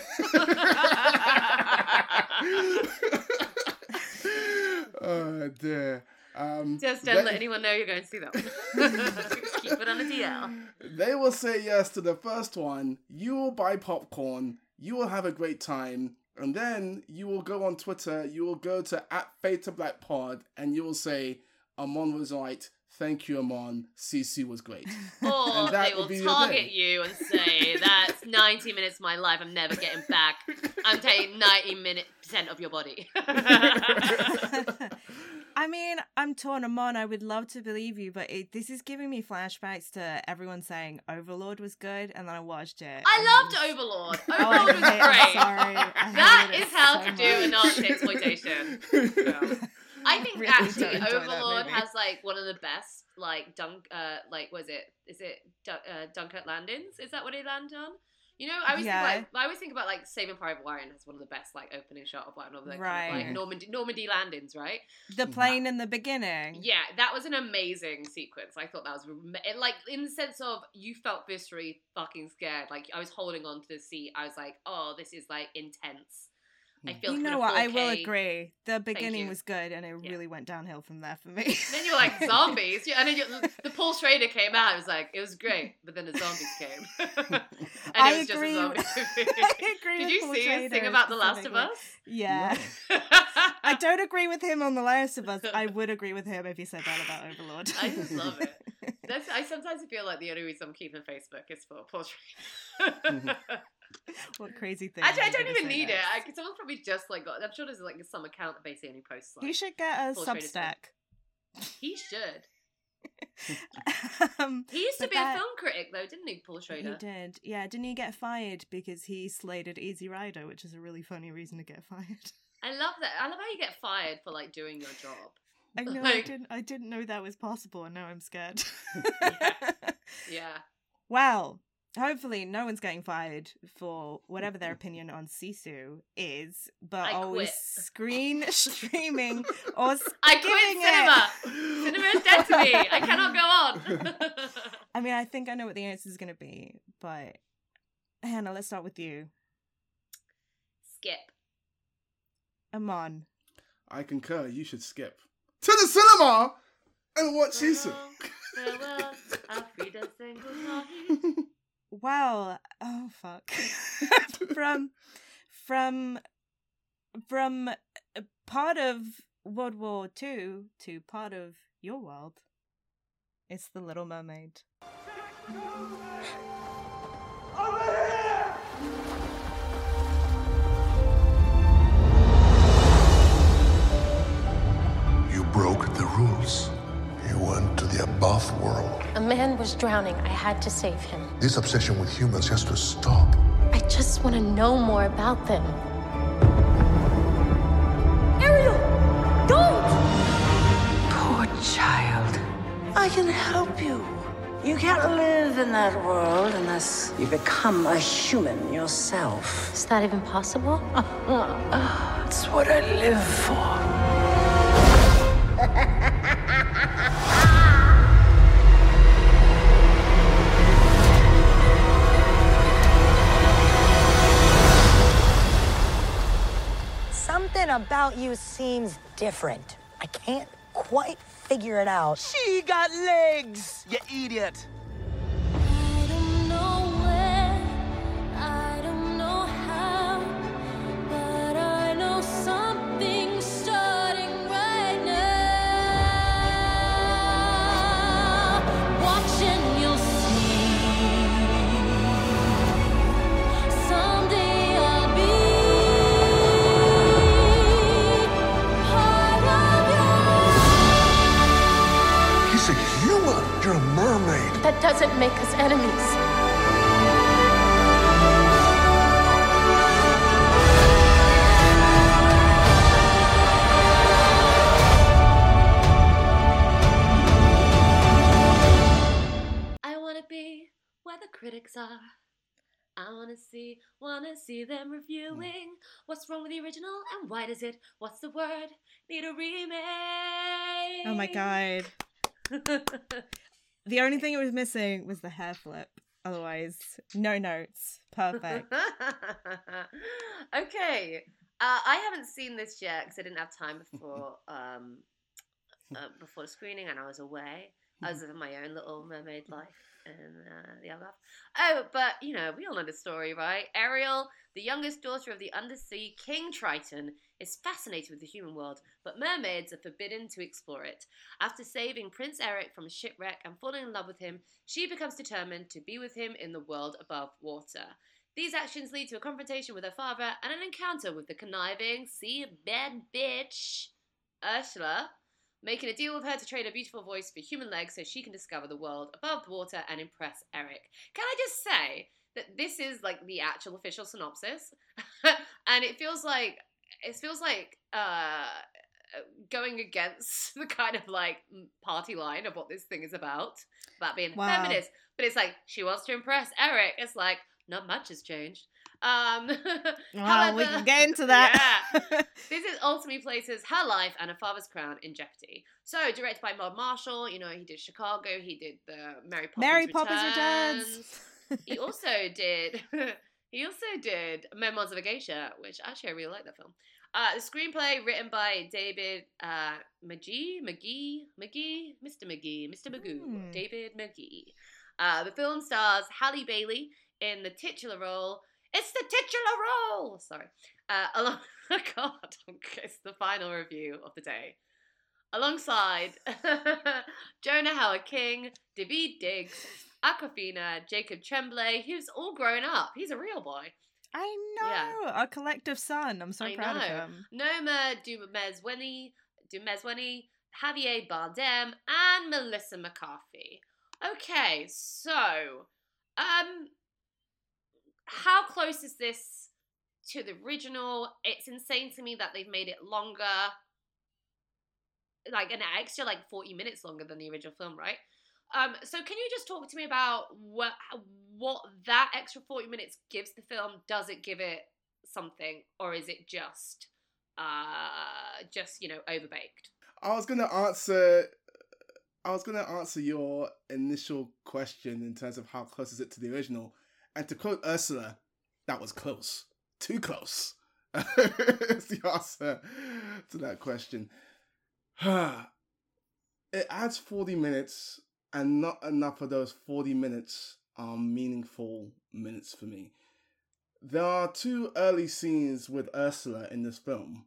oh dear. Um, Just don't they- let anyone know you're going to see that keep it on the DL. They will say yes to the first one. You will buy popcorn. You will have a great time. And then you will go on Twitter. You will go to at Fade to Black Pod and you will say, Amon was right. Thank you, Amon. CC was great. Or oh, And that they will will be your target day. you and say, that's 90 minutes of my life I'm never getting back. I'm taking 90 minute percent of your body. I mean, I'm torn, Amon. I would love to believe you, but it, this is giving me flashbacks to everyone saying Overlord was good, and then I watched it. I loved was- Overlord. Oh, I Overlord was hate- I'm great. sorry. I That hated is it how so to do an art Nazi exploitation. I think Really actually don't that Overlord has like one of the best like dunk uh like was it is it Dun- uh, Dunkirk landings? Is that what he landed on? You know, I always Yeah. think like I always think about like Saving Private Ryan has one of the best like opening shot of one of the kind of, like Normandy Normandy landings, right? The plane in the beginning. Yeah, that was an amazing sequence. I thought that was it, like in the sense of you felt viscerally fucking scared. Like I was holding on to the seat. I was like, oh, this is like intense. I mm. feel You like I'm in know what? I will agree. The beginning was good, and it Yeah. really went downhill from there for me. Then you're like zombies, yeah, and then you, the Paul Schrader came out. It was like it was great, but then the zombies came, and I it was agree just a zombie movie. I agree Did with you Paul see his Schrader thing about The Last of. Us? Yeah. I don't agree with him on The Last of Us. I would agree with him if he said that about Overlord. I just love it. That's I sometimes feel like the only reason I'm keeping Facebook is for Paul Schrader. Mm-hmm. what crazy thing? Actually, I don't even need it. I, someone's probably just like got. I'm sure there's like some account that basically only posts. Like, You should get a Paul Schrader's film. Substack. He should. um, He used to be that- a film critic, though, didn't he, Paul Schrader? he did. Yeah, didn't he get fired because he slated Easy Rider, which is a really funny reason to get fired. I love that. I love how you get fired for like doing your job. I know. I didn't. I didn't know that was possible, and now I'm scared. Yeah. Well, hopefully, no one's getting fired for whatever their mm-hmm. opinion on Sisu is, but I always quit. screen streaming or I skipping quit it. cinema. cinema is dead to me. I cannot go on. I mean, I think I know what the answer is going to be, but Hanna, let's start with you. Skip. Amon. I concur. You should skip to the cinema and watch Sisu. Farewell, farewell, Wow. Oh fuck. from from from uh, part of World War Two to part of your world. It's the Little Mermaid. You broke the rules. You went to the above world. A man was drowning. I had to save him. This obsession with humans has to stop. I just want to know more about them. Ariel! Don't! Poor child. I can help you. You can't live in that world unless you become a human yourself. Is that even possible? It's what I live for. Something about you seems different. I can't quite figure it out. She got legs, you idiot. That doesn't make us enemies. I wanna be where the critics are. I wanna see, wanna see them reviewing. What's wrong with the original and why does it? What's the word? Need a remake. Oh my god. The only thing it was missing was the hair flip. Otherwise, no notes. Perfect. okay. Uh, I haven't seen this yet because I didn't have time before um, uh, before the screening, and I was away. I was living my own little mermaid life in uh, the Algarve. Oh, but you know, we all know the story, right? Ariel, the youngest daughter of the undersea king Triton, is fascinated with the human world, but mermaids are forbidden to explore it. After saving Prince Eric from a shipwreck and falling in love with him, she becomes determined to be with him in the world above water. These actions lead to a confrontation with her father and an encounter with the conniving, sea bed bitch, Ursula, making a deal with her to trade her beautiful voice for human legs so she can discover the world above the water and impress Eric. Can I just say that this is like the actual official synopsis? and it feels like it feels like uh going against the kind of like party line of what this thing is about about being Wow. feminist but it's like she wants to impress eric it's like not much has changed um Well, we can get into that. yeah. this is ultimately places her life and her father's crown in jeopardy so directed by Rob Marshall you know he did chicago he did the mary poppins Mary Poppins returns. returns. he also did he also did memoirs of a geisha which actually i really like that film uh, the screenplay written by david uh, mcgee mcgee mcgee mr mcgee mr magoo Hmm. david magee uh, the film stars halle bailey in the titular role it's the titular role sorry uh, along oh god it's the final review of the day alongside jonah howard king daveed diggs Awkwafina, Jacob Tremblay, who's all grown up. He's a real boy. I know. Yeah. Our collective son. I'm so I proud know. of him. Noma Dumezweni, Dumezweni, Javier Bardem, and Melissa McCarthy. Okay, so, um, how close is this to the original? It's insane to me that they've made it longer, like an extra like forty minutes longer than the original film, right? Um, so can you just talk to me about what what that extra forty minutes gives the film? Does it give it something, or is it just uh just you know overbaked? I was gonna answer. I was gonna answer your initial question in terms of how close is it to the original, and to quote Ursula, that was close, too close. Is the answer to that question. it adds forty minutes, and not enough of those forty minutes are meaningful minutes for me. There are two early scenes with Ursula in this film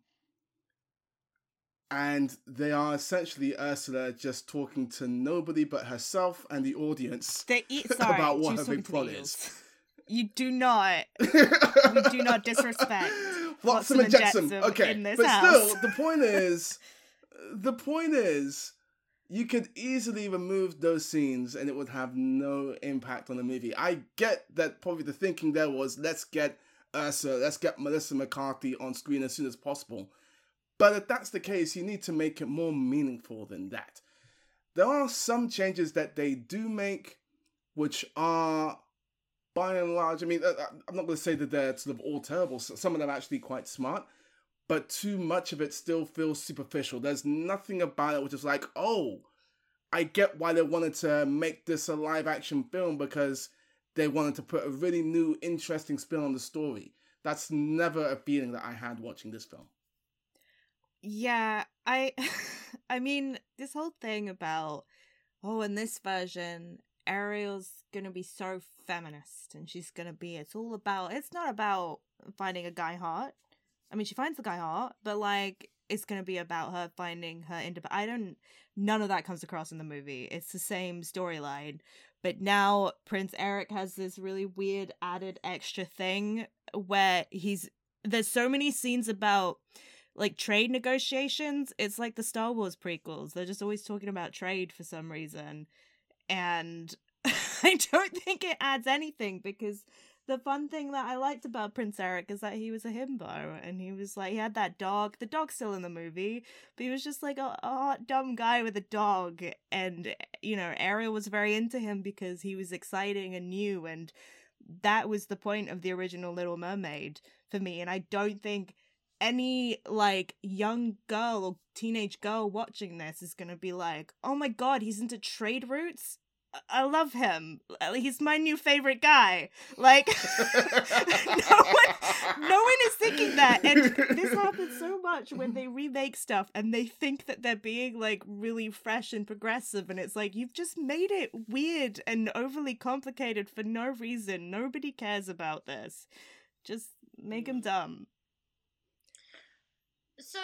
and they are essentially Ursula just talking to nobody but herself and the audience They eat sorry, about what her big plot is. You do not. we do not disrespect. Flotsam and Jetsam. Okay, in this but house. still, the point is, the point is, you could easily remove those scenes and it would have no impact on the movie. I get that probably the thinking there was let's get Ursula, let's get Melissa McCarthy on screen as soon as possible. But if that's the case, you need to make it more meaningful than that. There are some changes that they do make, which are, by and large, I mean, uh, I'm not going to say that they're sort of all terrible. Some of them are actually quite smart, but too much of it still feels superficial. There's nothing about it which is like, oh, I get why they wanted to make this a live action film because they wanted to put a really new, interesting spin on the story. That's never a feeling that I had watching this film. Yeah, I I mean, this whole thing about oh, in this version, Ariel's gonna be so feminist and she's gonna be it's all about it's not about finding a guy hot. I mean she finds the guy hot, but like it's gonna be about her finding her independent I don't none of that comes across in the movie. It's the same storyline. But now Prince Eric has this really weird added extra thing where he's there's so many scenes about like trade negotiations. It's like the Star Wars prequels. They're just always talking about trade for some reason. And I don't think it adds anything because the fun thing that I liked about Prince Eric is that he was a himbo and he was like he had that dog. The dog's still in the movie, but he was just like a, a hot dumb guy with a dog. And eh, you know, Ariel was very into him because he was exciting and new and that was the point of the original Little Mermaid for me. And I don't think any like young girl or teenage girl watching this is gonna be like, "Oh my god, he's into trade routes. I- love him. He's my new favorite guy." Like, no one, no one is thinking that, and this happens so much when they remake stuff and they think that they're being like really fresh and progressive, and it's like you've just made it weird and overly complicated for no reason. Nobody cares about this. Just make him mm. dumb. So,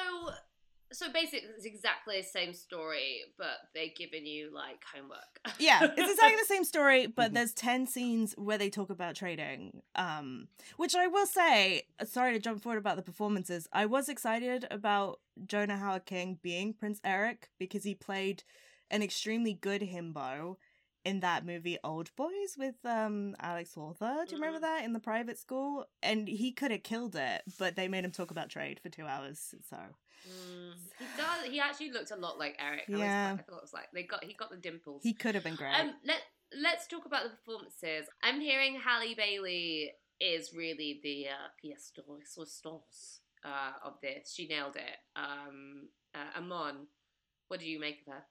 so basically, it's exactly the same story, but they're giving you like homework. yeah, it's exactly the same story, but there's 10 scenes where they talk about trading. Um, which I will say, uh, sorry to jump forward about the performances. I was excited about Jonah Hauer-King being Prince Eric because he played an extremely good himbo in that movie Old Boys with um Alex Lawther. Do you remember that in the private school? And he could have killed it, but they made him talk about trade for 2 hours. So, Mm, he does. He actually looked a lot like Eric. I was Yeah. I thought it was like they got he got the dimples. he could have been great. Um, let let's talk about the performances. I'm hearing Halle Bailey is really the uh, pièce de résistance uh, of this. She nailed it. Um, uh, Amon, what do you make of her?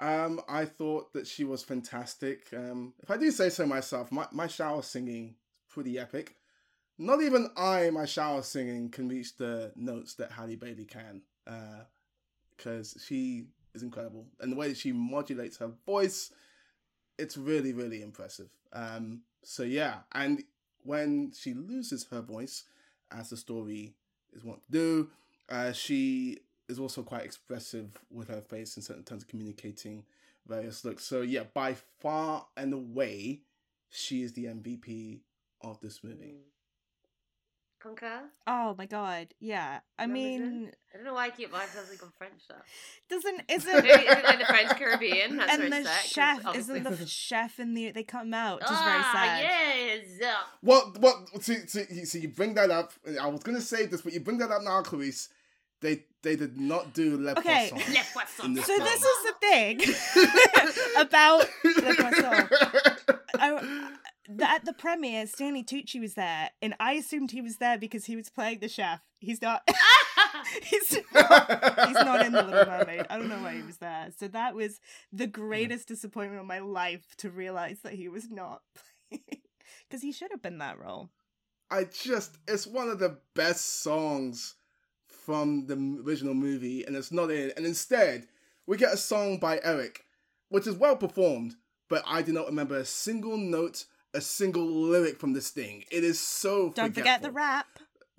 Um, I thought that she was fantastic. Um, if I do say so myself, my, my shower singing is pretty epic. Not even I, my shower singing, can reach the notes that Halle Bailey can, because she is incredible, and the way that she modulates her voice, it's really, really impressive. Um, so yeah, and when she loses her voice, as the story is wont to do, uh, she is also quite expressive with her face in certain terms of communicating various looks. So yeah, by far and away, she is the MVP of this movie. Concur? Oh my god, yeah. I Love is it? mean, I don't know why I keep myself on French stuff. doesn't Maybe isn't is it like the French Caribbean? That's and where the it's chef obviously- isn't the chef in the they come out just ah, very sad. yes. What? What? See, see, see, you bring that up. I was gonna say this, but you bring that up now, Clarisse. They they did not do Le Okay. Poisson. Le Poisson. this So film. this is the thing about Le Poisson. Uh, I, at the premiere, Stanley Tucci was there, and I assumed he was there because he was playing the chef. He's not. he's not, he's not in the Little Mermaid. I don't know why he was there. So that was the greatest disappointment of my life to realize that he was not playing because he should have been that role. I just it's one of the best songs from the original movie, and it's not in. And instead, we get a song by Eric, which is well performed, but I do not remember a single note, a single lyric from this thing. It is so. Don't forget the rap.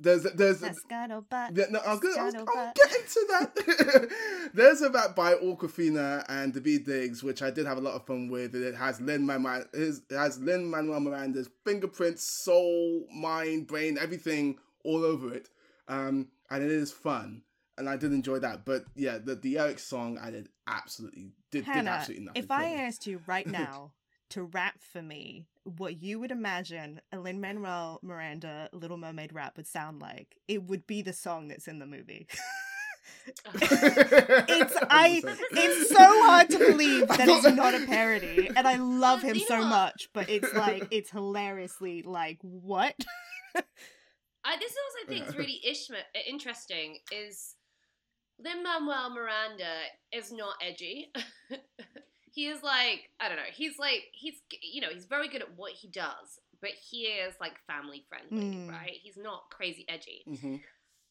There's there's That's got a. Yeah, no, I was gonna, I was, I'll get into that. There's a rap by Awkwafina and Daveed Diggs, which I did have a lot of fun with. It has Lin Manuel, has Lin Manuel Miranda's fingerprints, soul, mind, brain, everything all over it, um, and it is fun. And I did enjoy that, but yeah, the the Eric song I did absolutely did, did absolutely nothing. if I me. asked you right now to rap for me what you would imagine a Lin Manuel Miranda Little Mermaid rap would sound like, it would be the song that's in the movie. it's I. 100%. It's so hard to believe that it's not a parody, and I love him so much. But it's like it's hilariously like what? I, this is also I think is really ishma- interesting is Lin Manuel Miranda is not edgy. he is like I don't know. He's like he's you know he's very good at what he does, but he is like family friendly, Mm. right? He's not crazy edgy. Mhm.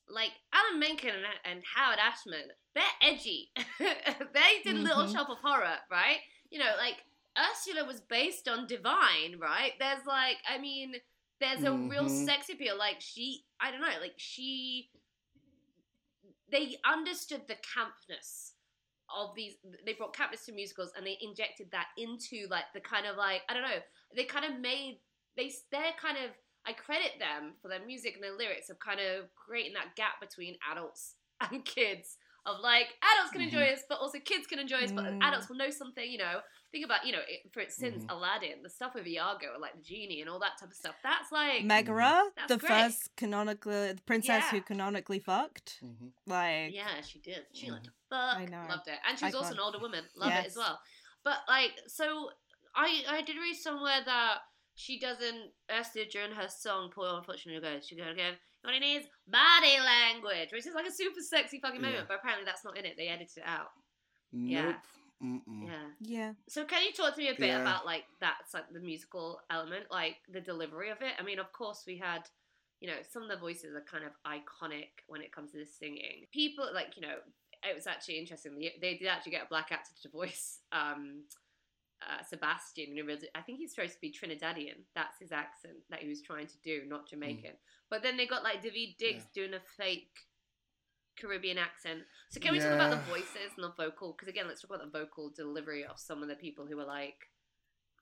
Like Alan Menken and, and Howard Ashman, they're edgy. they did Little Mhm. Shop of Horror, right? You know, like Ursula was based on Divine, right? There's like, I mean, there's a real Mhm. sex appeal. Like she, I don't know, like she, they understood the campness of these. They brought campness to musicals and they injected that into like the kind of like I don't know. They kind of made they they're kind of I credit them for their music and their lyrics of kind of creating that gap between adults and kids. Of like adults can enjoy us, but also kids can enjoy us, but Mm. adults will know something. You know, think about you know, it, for instance, Mhm. Aladdin, the stuff with Iago, like the genie and all that type of stuff. That's like Megara, That's the great. first canonical the princess who canonically fucked. Mhm. Like Yeah, she did. She Mhm. liked to fuck. I know. Loved it. And she was also Icon. an older woman. Love it as well. But like, so I I did read somewhere that she doesn't Ursula during her song Poor Unfortunate Girl, she goes again, what it is body language, which is like a super sexy fucking moment, Yeah. but apparently that's not in it. They edited it out. Nope. Mm-mm. Yeah. yeah. So can you talk to me a bit Yeah. about like that's like the musical element, like the delivery of it? I mean, of course we had, you know, some of the voices are kind of iconic when it comes to the singing. People like, you know, it was actually interesting. They, they did actually get a black actor to voice um, uh, Sebastian. I think he's supposed to be Trinidadian. That's his accent that he was trying to do, not Jamaican. But then they got like Daveed Diggs doing a fake Caribbean accent. So can we talk about the voices and the vocal? Because again, let's talk about the vocal delivery of some of the people who were like,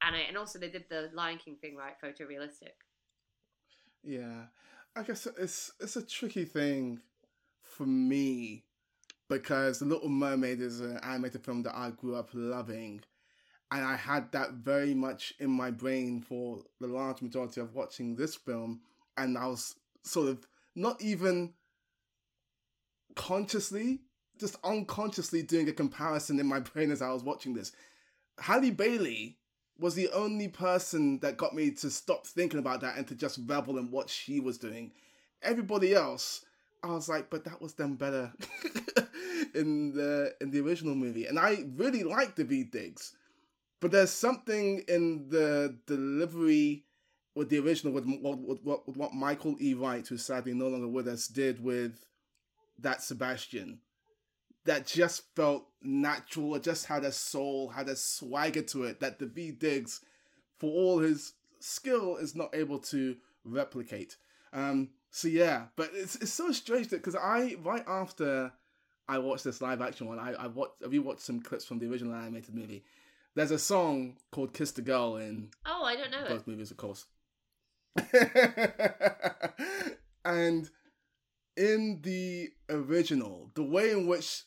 and I, and also they did the Lion King thing right, photorealistic. Yeah, I guess it's it's a tricky thing for me because The Little Mermaid is an animated film that I grew up loving, and I had that very much in my brain for the large majority of watching this film, and I was sort of not even consciously, just unconsciously doing a comparison in my brain as I was watching this. Halle Bailey was the only person that got me to stop thinking about that and to just revel in what she was doing. Everybody else, I was like, but that was done better in the in the original movie, and I really like V Diggs. But there's something in the delivery with the original, with what, with, what, with what Michael E. Wright, who's sadly no longer with us, did with that Sebastian, that just felt natural. It just had a soul, had a swagger to it that Daveed Diggs, for all his skill, is not able to replicate. Um, so yeah, but it's it's so strange that because I right after I watched this live action one, I I watched I rewatched some clips from the original animated movie, there's a song called "Kiss the Girl" in Oh, I don't know it. both movies, of course. and in the original, the way in which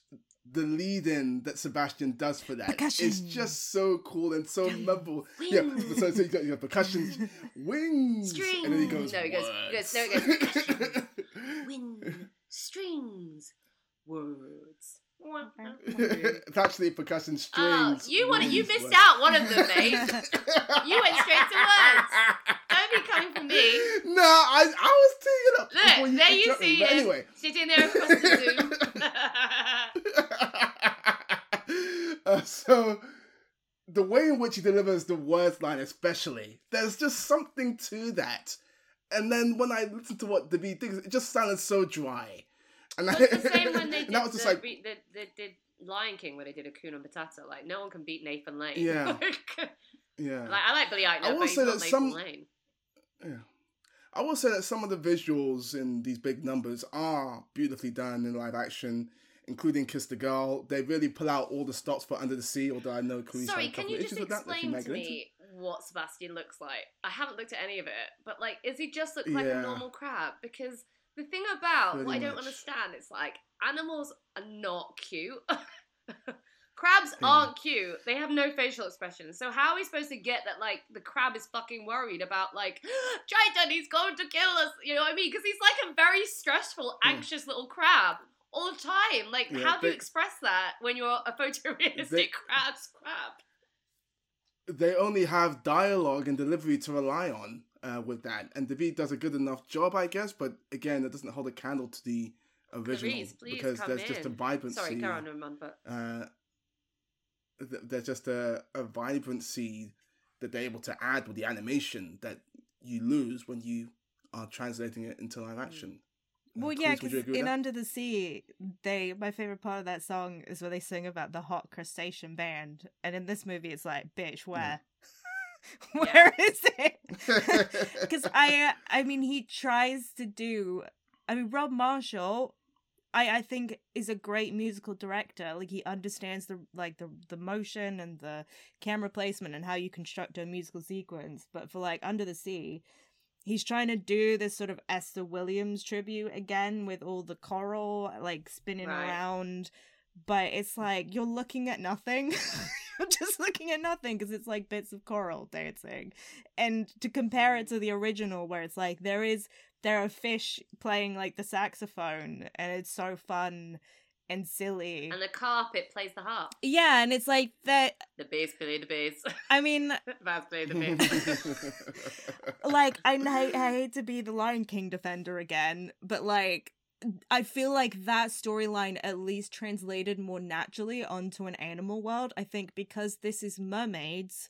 the lead in that Sebastian does for that is Percussion. just so cool and so memorable. Yeah, Wings. so, so you got your percussion, wings, Strings. and then he goes, No, he goes- he goes- no, he goes, Wind, strings, words. it's actually percussion Oh, strings. you want You missed words. out one of them, mate. you went straight to words. Be coming for me. No, I, I was teeing up. Look, before there you me, see but him Anyway, sitting there across the Zoom. uh, so the way in which he delivers the words line, especially, there's just something to that. And then when I listened to what the beat did, it just sounded so dry. And Well, I, the same when they did, that was just the, like, re- the, they did Lion King when they did Hakuna Matata. Like, no one can beat Nathan Lane. Yeah. yeah. like, I like Billy Eichner, I will say not that Nathan some- Lane. Yeah. I will say that some of the visuals in these big numbers are beautifully done in live action, including Kiss the Girl. They really pull out all the stops for Under the Sea, although I know Clarisse Sorry, can you just with that. explain to me what Sebastian looks like? I haven't looked at any of it, but like, is he just look like Yeah. a normal crab? Because the thing about what I don't understand is like animals are not cute. Crabs aren't cute. They have no facial expressions. So how are we supposed to get that like the crab is fucking worried about like Triton, he's going to kill us? You know what I mean? Because he's like a very stressful, anxious little crab all the time. Like, Yeah, how do you express that when you're a photorealistic They- crab's crab? they only have dialogue and delivery to rely on uh, with that, and David does a good enough job, I guess. But again, it doesn't hold a candle to the original Please, please because there's just a in. vibrancy. Sorry, Roman, but uh, there's just a, a vibrancy that they're able to add with the animation that you lose when you are translating it into live action. Uh, Well, Clarisse, yeah, because you agree with in that? Under the Sea, they my favorite part of that song is where they sing about the hot crustacean band, and in this movie, it's like, bitch, where, where is it? Because I, uh, I mean, he tries to do. I mean, Rob Marshall, I I think is a great musical director. Like he understands the like the the motion and the camera placement and how you construct a musical sequence. But for like Under the Sea, he's trying to do this sort of Esther Williams tribute again with all the coral like spinning Right. around. But it's like you're looking at nothing. you're just looking at nothing because it's like bits of coral dancing. And to compare it mm. to the original, where it's like there is there are fish playing like the saxophone, and it's so fun and silly. and the carpet plays the harp. yeah, and it's like that. The bass play the bass. I mean, Bass play the bass. like I, I I hate to be the Lion King defender again, but like I feel like that storyline at least translated more naturally onto an animal world. I think because this is mermaids,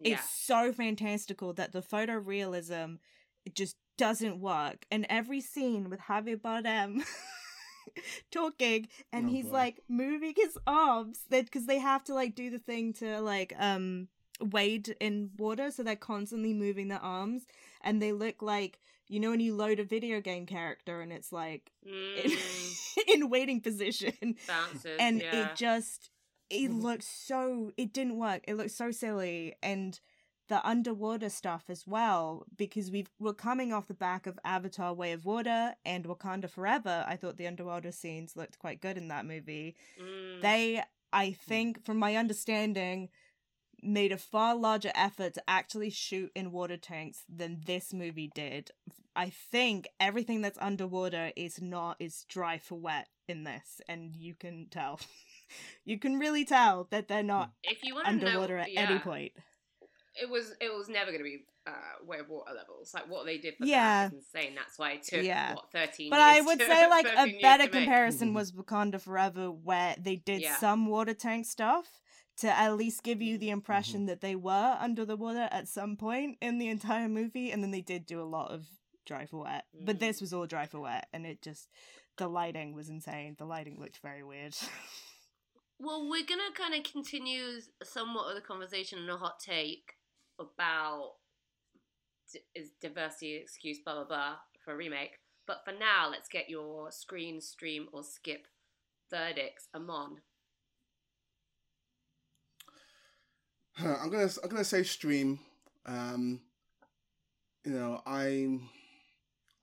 yeah. it's so fantastical that the photorealism it just doesn't work. And every scene with Javier Bardem talking and Oh, he's boy. like moving his arms that because they have to like do the thing to like um wade in water so they're constantly moving their arms and they look like you know when you load a video game character and it's like in, Mm, in waiting position bounces. and yeah. it just it looks so it didn't work it looked so silly and the underwater stuff as well because we've we're coming off the back of Avatar Way of Water and Wakanda Forever I thought the underwater scenes looked quite good in that movie Mm. they I think from my understanding made a far larger effort to actually shoot in water tanks than this movie did. I think everything that's underwater is not is dry for wet in this, and you can tell. you can really tell that they're not if you want to know, underwater at any point. It was it was never going to be uh, way of water levels. Like what they did for Yeah. that is insane. That's why it took Yeah. what thirteen. But years I would to- say like a better to make. comparison mm-hmm. was Wakanda Forever, where they did Yeah. some water tank stuff to at least give you the impression mm-hmm. that they were under the water at some point in the entire movie, and then they did do a lot of dry for wet. But this mm. was all dry for wet, and it just the lighting was insane. The lighting looked very weird. Well, we're gonna kind of continue somewhat of the conversation in a hot take about d- is diversity excuse, blah blah blah, for a remake. But for now, let's get your screen, stream, or skip verdicts. Amon. Huh, I'm gonna I'm gonna say stream. Um, you know, I'm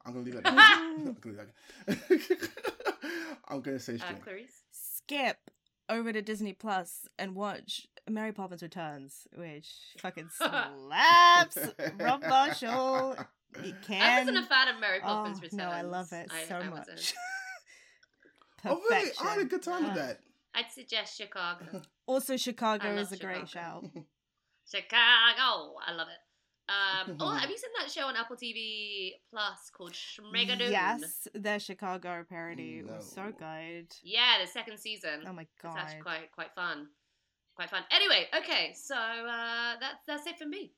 I'm gonna leave it. At that. I'm gonna leave it that. I'm gonna say Uh, stream. Clarisse? Skip over to Disney Plus and watch Mary Poppins Returns, which fucking slaps. Rob Marshall. You can. I wasn't a fan of Mary Oh, Poppins Returns. no, I love it I- so I much. oh really? I had a good time with that. I'd suggest Chicago. Also, Chicago is a great shout. Chicago. I love it. Um, oh, have you seen that show on Apple TV Plus called Schmigadoon? Yes, their Chicago parody was so good. Yeah, the second season. Oh my It's god. actually quite quite fun. Quite fun. Anyway, okay, so uh, that's that's it for me.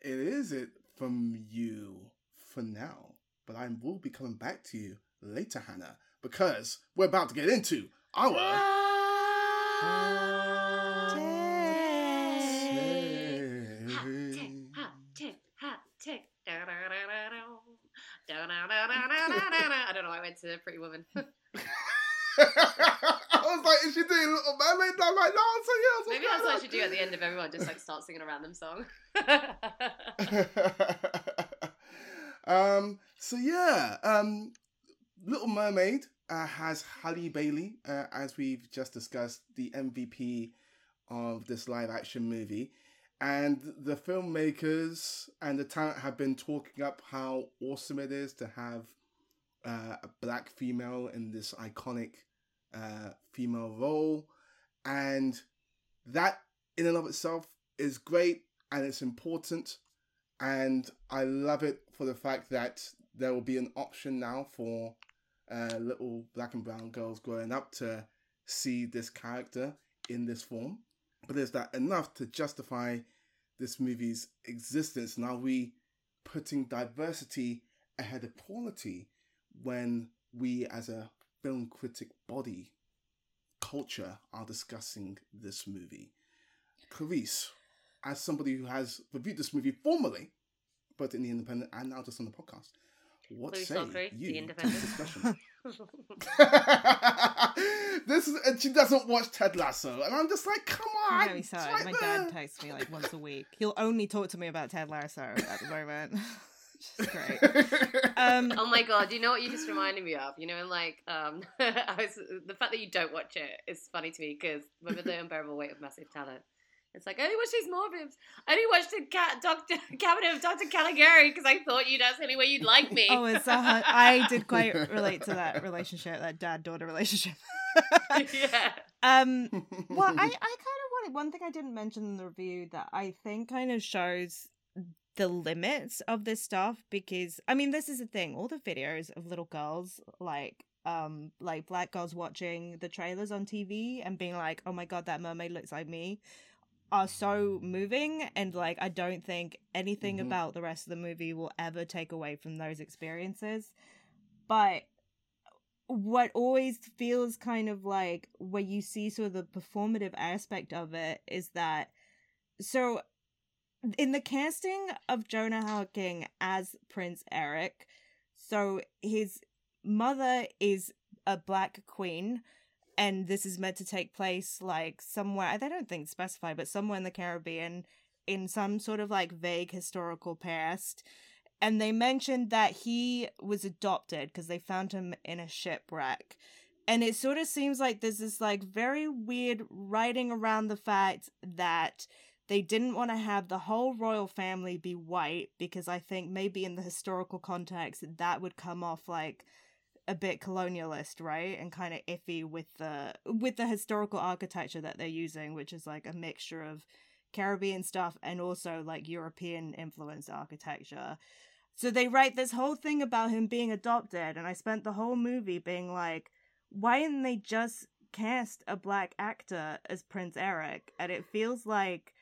It is it from you for now, but I will be coming back to you later, Hanna, because we're about to get into our. Hot tick, hot tick. I don't know. Why I went to Pretty Woman. Was like, is she doing Little Mermaid? And I'm like, no, so yes. Maybe that's what I should do at the end of everyone. Just like start singing a random song. um. So yeah. Um. Little Mermaid uh, has Halle Bailey, uh, as we've just discussed, the MVP of this live action movie. And the filmmakers and the talent have been talking up how awesome it is to have uh, a black female in this iconic uh, female role. And that, in and of itself, is great and it's important. And I love it for the fact that there will be an option now for uh, little black and brown girls growing up to see this character in this form. But is that enough to justify this movie's existence? Now we putting diversity ahead of quality when we as a film critic body culture are discussing this movie. Clarisse, as somebody who has reviewed this movie formally, both in the independent and now just on the podcast, what Clarisse say Loughrey, you the independent. this discussion? this is and she doesn't watch Ted Lasso, and I'm just like, come on, I'm very sorry. right My there. dad texts me like once a week. He'll only talk to me about Ted Lasso at the moment. Which is great. Um, oh my god, you know what you just reminded me of? You know, like um, I was the fact that you don't watch it is funny to me because remember the unbearable weight of massive talent. It's like I only watched these Morbibs. I only watched the cat Doctor Cabinet of Doctor Caligari because I thought you'd ask any way you'd like me. oh, it's so hard. I did quite relate to that relationship, that dad daughter relationship. yeah. Um, well, I, I kind of wanted one thing I didn't mention in the review that I think kind of shows the limits of this stuff because I mean this is the thing all the videos of little girls like um like black girls watching the trailers on TV and being like oh my god that mermaid looks like me are so moving and like I don't think anything Mhm. about the rest of the movie will ever take away from those experiences but what always feels kind of like where you see sort of the performative aspect of it is that so in the casting of Jonah Hauer-King as Prince Eric, so his mother is a black queen, and this is meant to take place like somewhere they don't think specified, but somewhere in the Caribbean, in some sort of like vague historical past. And they mentioned that he was adopted because they found him in a shipwreck. And it sort of seems like there's this like very weird writing around the fact that they didn't want to have the whole royal family be white because I think maybe in the historical context that would come off like a bit colonialist, right? And kind of iffy with the with the historical architecture that they're using, which is like a mixture of Caribbean stuff and also like European influenced architecture. So they write this whole thing about him being adopted, and I spent the whole movie being like, why didn't they just cast a black actor as Prince Eric? And it feels like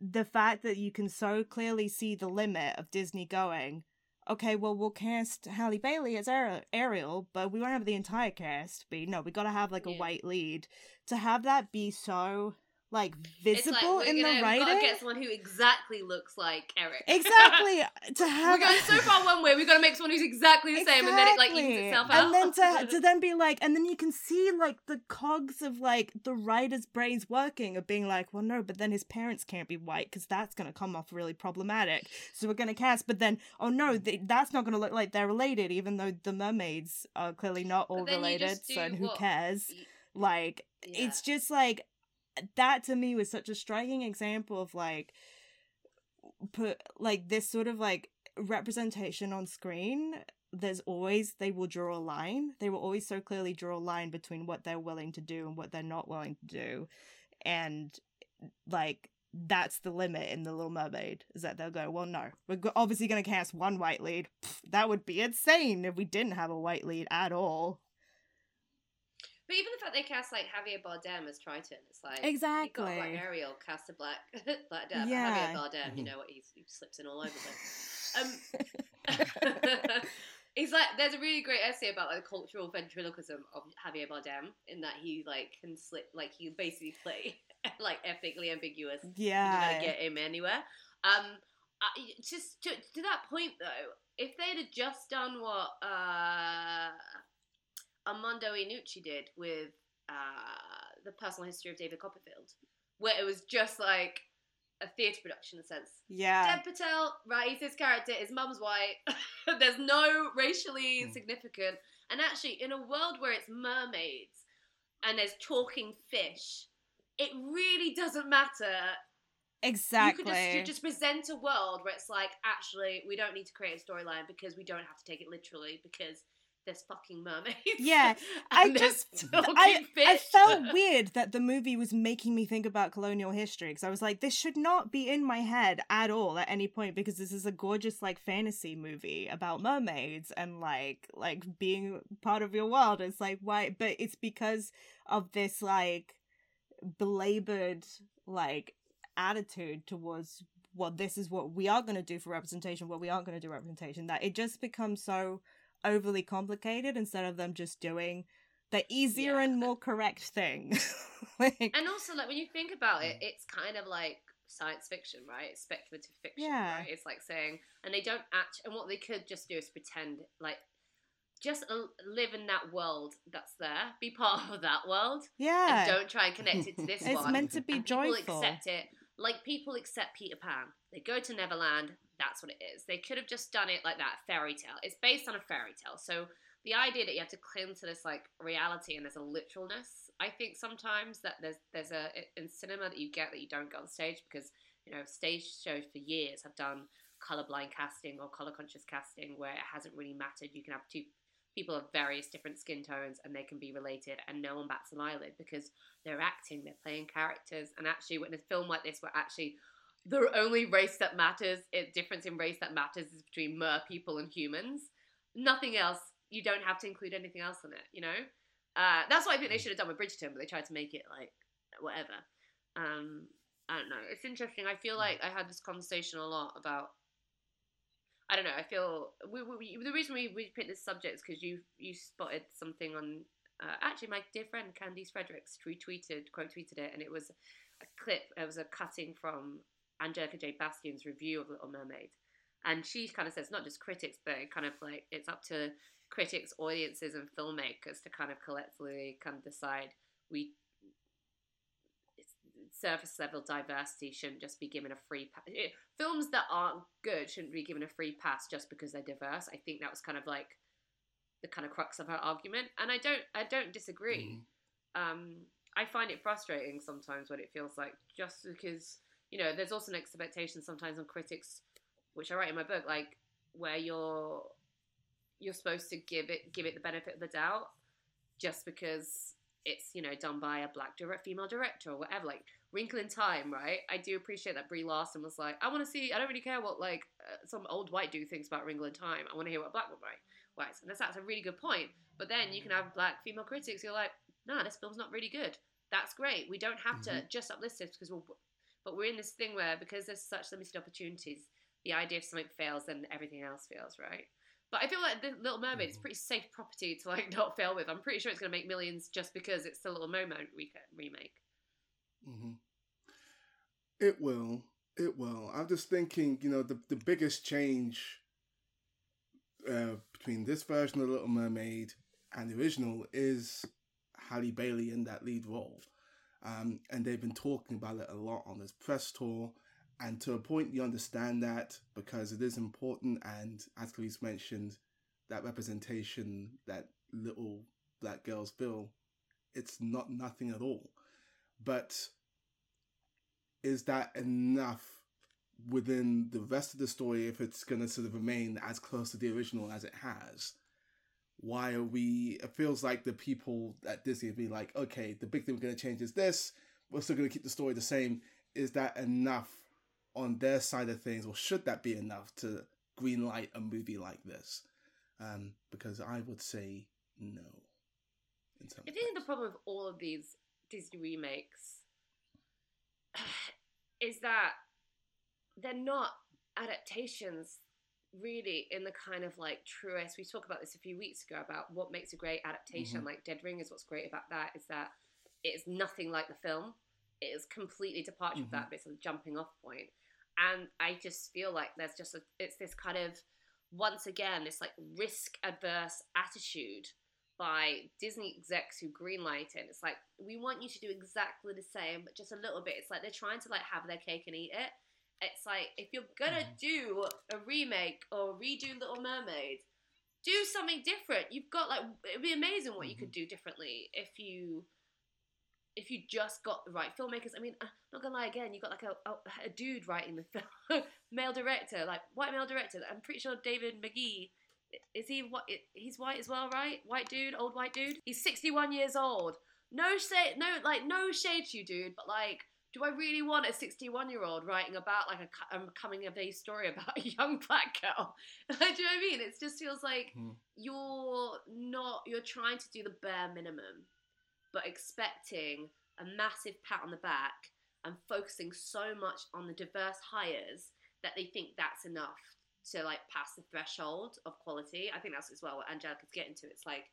the fact that you can so clearly see the limit of Disney going, okay, well, we'll cast Halle Bailey as Ariel, but we won't have the entire cast be. No, we got to have like a white lead. To have that be so like visible like, in the we've writing. Gotta get someone who exactly looks like Eric. exactly to have We're going so far one way. We've got to make someone who's exactly the same, and then it like evens Exactly. itself out. And then to to then be like, and then you can see like the cogs of like the writer's brains working of being like, well, no, but then his parents can't be white because that's gonna come off really problematic. So we're gonna cast, but then oh no, hmm. they, that's not gonna look like they're related, even though the mermaids are clearly not all But then you related. So who what- cares? Like Yeah. it's just like that to me was such a striking example of like put like this sort of like representation on screen. There's always they will draw a line. They will always so clearly draw a line between what they're willing to do and what they're not willing to do. And like that's the limit in the little mermaid is that they'll go well no we're obviously going to cast one white lead. Pfft, that would be insane if we didn't have a white lead at all But even the fact they cast like Javier Bardem as Triton, it's like You got Exactly. Black Ariel, cast a black black dad. Yeah. Javier Bardem, you know what? He's, he slips in all over them. Um, he's like there's a really great essay about like the cultural ventriloquism of Javier Bardem in that he like can slip like he basically play like ethically ambiguous. You yeah gotta get him anywhere. Um, I, just to, to that point though, if they'd have just done what uh, Armando Iannucci did with uh, the personal history of David Copperfield, where it was just like a theatre production in a sense. yeah Dev Patel, right? He's his character. His mum's white. There's no racially Mm. significant. And actually, in a world where it's mermaids and there's talking fish, it really doesn't matter. exactly You could just, you just present a world where it's like, actually, we don't need to create a storyline because we don't have to take it literally because there's fucking mermaids. Yeah, I just I. I felt weird that the movie was making me think about colonial history because I was like, this should not be in my head at all at any point because this is a gorgeous like fantasy movie about mermaids and like like being part of your world. It's like why, but it's because of this like belabored like attitude towards well, this is what we are going to do for representation, what we aren't going to do representation. That it just becomes so overly complicated instead of them just doing the easier and more correct thing. like, And also, like when you think about it, mm. it's kind of like science fiction, right? It's speculative fiction, Yeah. right? It's like saying, and they don't act, and what they could just do is pretend, like, just live in that world that's there, be part of that world, yeah, and don't try and connect it to this it's one. meant to be and people joyful. accept it like people accept Peter Pan. They go to Neverland. That's what it is. They could have just done it like that fairy tale. It's based on a fairy tale, so the idea that you have to cling to this like reality and there's a literalness. I think sometimes that there's there's a in cinema that you get that you don't get on stage because you know stage shows for years have done colorblind casting or color conscious casting where it hasn't really mattered. You can have two people of various different skin tones and they can be related and no one bats an eyelid because they're acting, they're playing characters, and actually, when a film like this, where actually the only race that matters, it difference in race that matters is between mer people and humans. Nothing else. You don't have to include anything else in it. You know. Uh, that's what I think they should have done with Bridgerton, but they tried to make it like whatever. Um, I don't know. It's interesting. I feel like I had this conversation a lot about. I don't know. I feel we, we, we- the reason we, we picked this subject is because you you spotted something on uh, actually my dear friend Candice Fredericks retweeted quote tweeted it and it was a clip it was a cutting from Angelica Jade Bastién's review of Little Mermaid and she kind of says not just critics but it kind of like it's up to critics audiences and filmmakers to kind of collectively kind of decide we surface level diversity shouldn't just be given a free pass. Films that aren't good shouldn't be given a free pass just because they're diverse. I think that was kind of like the kind of crux of her argument, and I don't, I don't disagree. Um, I find it frustrating sometimes when it feels like just because you know, there's also an expectation sometimes on critics, which I write in my book, like where you're you're supposed to give it give it the benefit of the doubt just because it's you know done by a black direct female director or whatever like wrinkle in time right? I do appreciate that brie larson was like i want to see i don't really care what like uh, some old white dude thinks about wrinkle in time. I want to hear what a black one right writes and that's, that's a really good point but then you can have black female critics who are like nah this film's not really good. That's great. We don't have to Mhm. just uplift this because we're but we're in this thing where because there's such limited opportunities the idea if something fails then everything else fails right but I feel like the Little Mermaid is pretty safe property to like not fail with. I'm pretty sure it's going to make millions just because it's the Little Mermaid re- remake. hmm It will. It will. I'm just thinking, you know, the the biggest change uh, between this version of Little Mermaid and the original is Halle Bailey in that lead role. Um, and they've been talking about it a lot on this press tour. And to a point, you understand that because it is important. And as Clarisse mentioned, that representation that little black girls feel, it's not nothing at all. But is that enough within the rest of the story if it's going to sort of remain as close to the original as it has? Why are we? It feels like the people at Disney be like, okay, the big thing we're going to change is this. We're still going to keep the story the same. Is that enough on their side of things, or should that be enough to greenlight a movie like this? Um, because I would say no. I think the problem with all of these Disney remakes is that they're not adaptations really in the kind of like truest we talked about this a few weeks ago about what makes a great adaptation Mhm. like Dead Ringers what's great about that is that it is nothing like the film it is completely departure from that but it's a jumping off point and i just feel like there's just a it's this kind of once again this like risk adverse attitude by Disney execs who greenlight it. It's like we want you to do exactly the same, but just a little bit. It's like they're trying to like have their cake and eat it. It's like if you're gonna do a remake or redo Little Mermaid, do something different. You've got like it'd be amazing what you could do differently if you if you just got the right filmmakers. I mean, uh, not gonna lie again, you got like a, a, a dude writing the film, male director, like white male director. I'm pretty sure David Magee is he what? He's white as well, right? White dude, old white dude. He's 61 years old. No shade, no like no shade to you, dude. But like, do I really want a 61 year old writing about like a, cu- um, coming of age story about a young black girl? do you know what I mean? It just feels like you're not. You're trying to do the bare minimum, but expecting a massive pat on the back and focusing so much on the diverse hires that they think that's enough to like pass the threshold of quality. I think that's as well what Angelica's getting to. It's like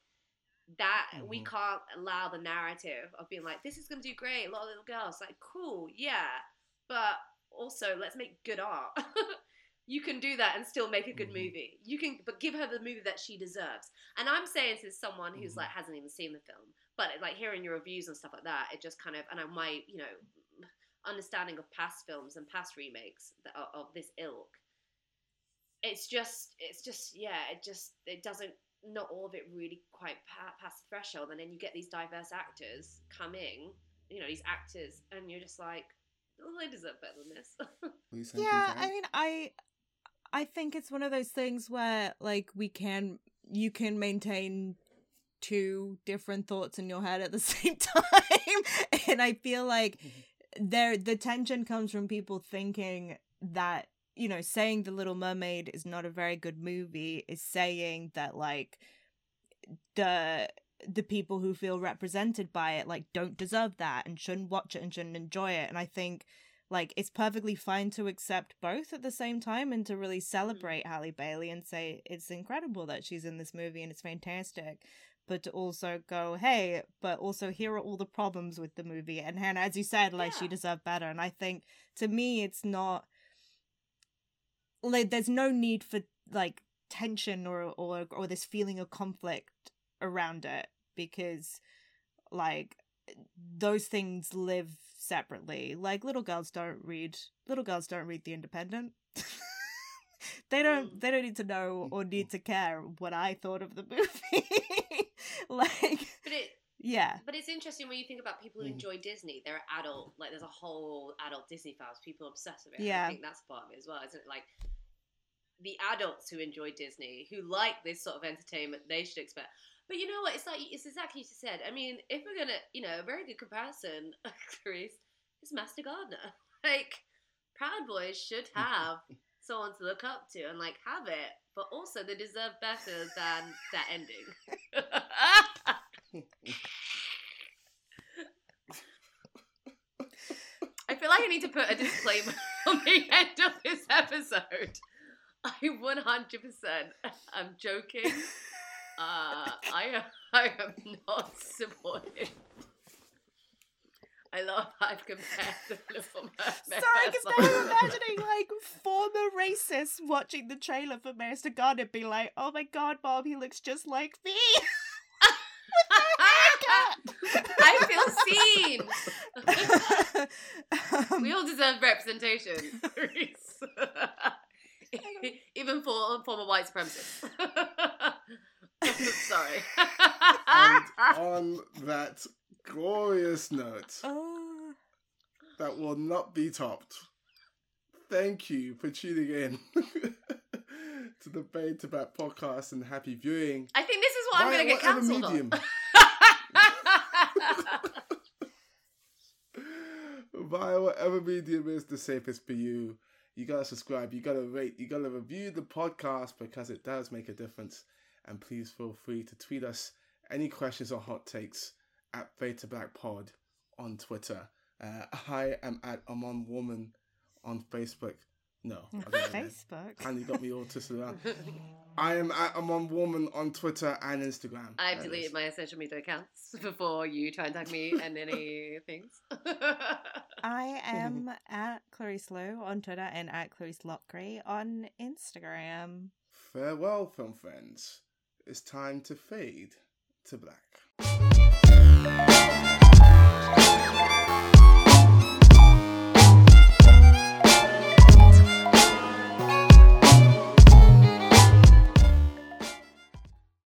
that we Mhm. can't allow the narrative of being like, this is gonna do great, a lot of little girls. Like, cool, yeah. But also let's make good art. you can do that and still make a good movie. You can but give her the movie that she deserves. And I'm saying this as someone who's like hasn't even seen the film. But like hearing your reviews and stuff like that, it just kind of and my, you know, understanding of past films and past remakes of this ilk it's just it's just yeah it just it doesn't not all of it really quite pa- past the threshold and then you get these diverse actors coming you know these actors and you're just like oh they deserve better than this. Yeah i mean i i think it's one of those things where like we can you can maintain two different thoughts in your head at the same time and i feel like there the tension comes from people thinking that you know saying the little mermaid is not a very good movie is saying that like the the people who feel represented by it like don't deserve that and shouldn't watch it and shouldn't enjoy it. And i think like it's perfectly fine to accept both at the same time and to really mm. celebrate Halle Bailey and say it's incredible that she's in this movie and it's fantastic but to also go hey but also here are all the problems with the movie. And Hanna as you said like she deserved better. And I think to me it's not like there's no need for like tension or or or this feeling of conflict around it because like those things live separately. Like little girls don't read little girls don't read the independent. They don't mm. they don't need to know or need to care what i thought of the movie. Like but it yeah but it's interesting when you think about people who Mhm. enjoy Disney. They're adult, like there's a whole adult Disney fans. People obsessed with it. Yeah. I think that's part of it as well, isn't it? Like the adults who enjoy Disney, who like this sort of entertainment, they should expect. But you know what? It's like it's exactly what you said. I mean, if we're gonna, you know, a very good comparison, Clarisse, is Master Gardener. Like Proud Boys should have someone to look up to and like have it, but also they deserve better than that ending. I feel like I need to put a disclaimer on the end of this episode. I 100% I'm joking. Uh, I am, I am not supportive. I love how I've compared the Little Mermaid. Sorry, because now. I'm imagining like former racists watching the trailer for Master and be like, "Oh my God, Bob, he looks just like me." I feel seen. Um, we all deserve representation, Even for former white supremacists. Sorry. And on that glorious note, Oh. that will not be topped. Thank you for tuning in to the Fade to Black podcast and happy viewing. I think this is what I'm going to get whatever cancelled on. medium. Via whatever medium is the safest for you. You gotta subscribe, you gotta rate, you gotta review the podcast because it does make a difference. And please feel free to tweet us any questions or hot takes at to Black Pod on Twitter. Uh, I am at Amon Warmann on Facebook. No, I don't. Facebook. And you got me all twisted around. I am at Amon Warmann on Twitter and Instagram. I've That deleted is- my social media accounts before you try and tag me and any things. I am at Clarisse Lou on Twitter and at Clarisse Loughrey on Instagram. Farewell, film friends. It's time to fade to black.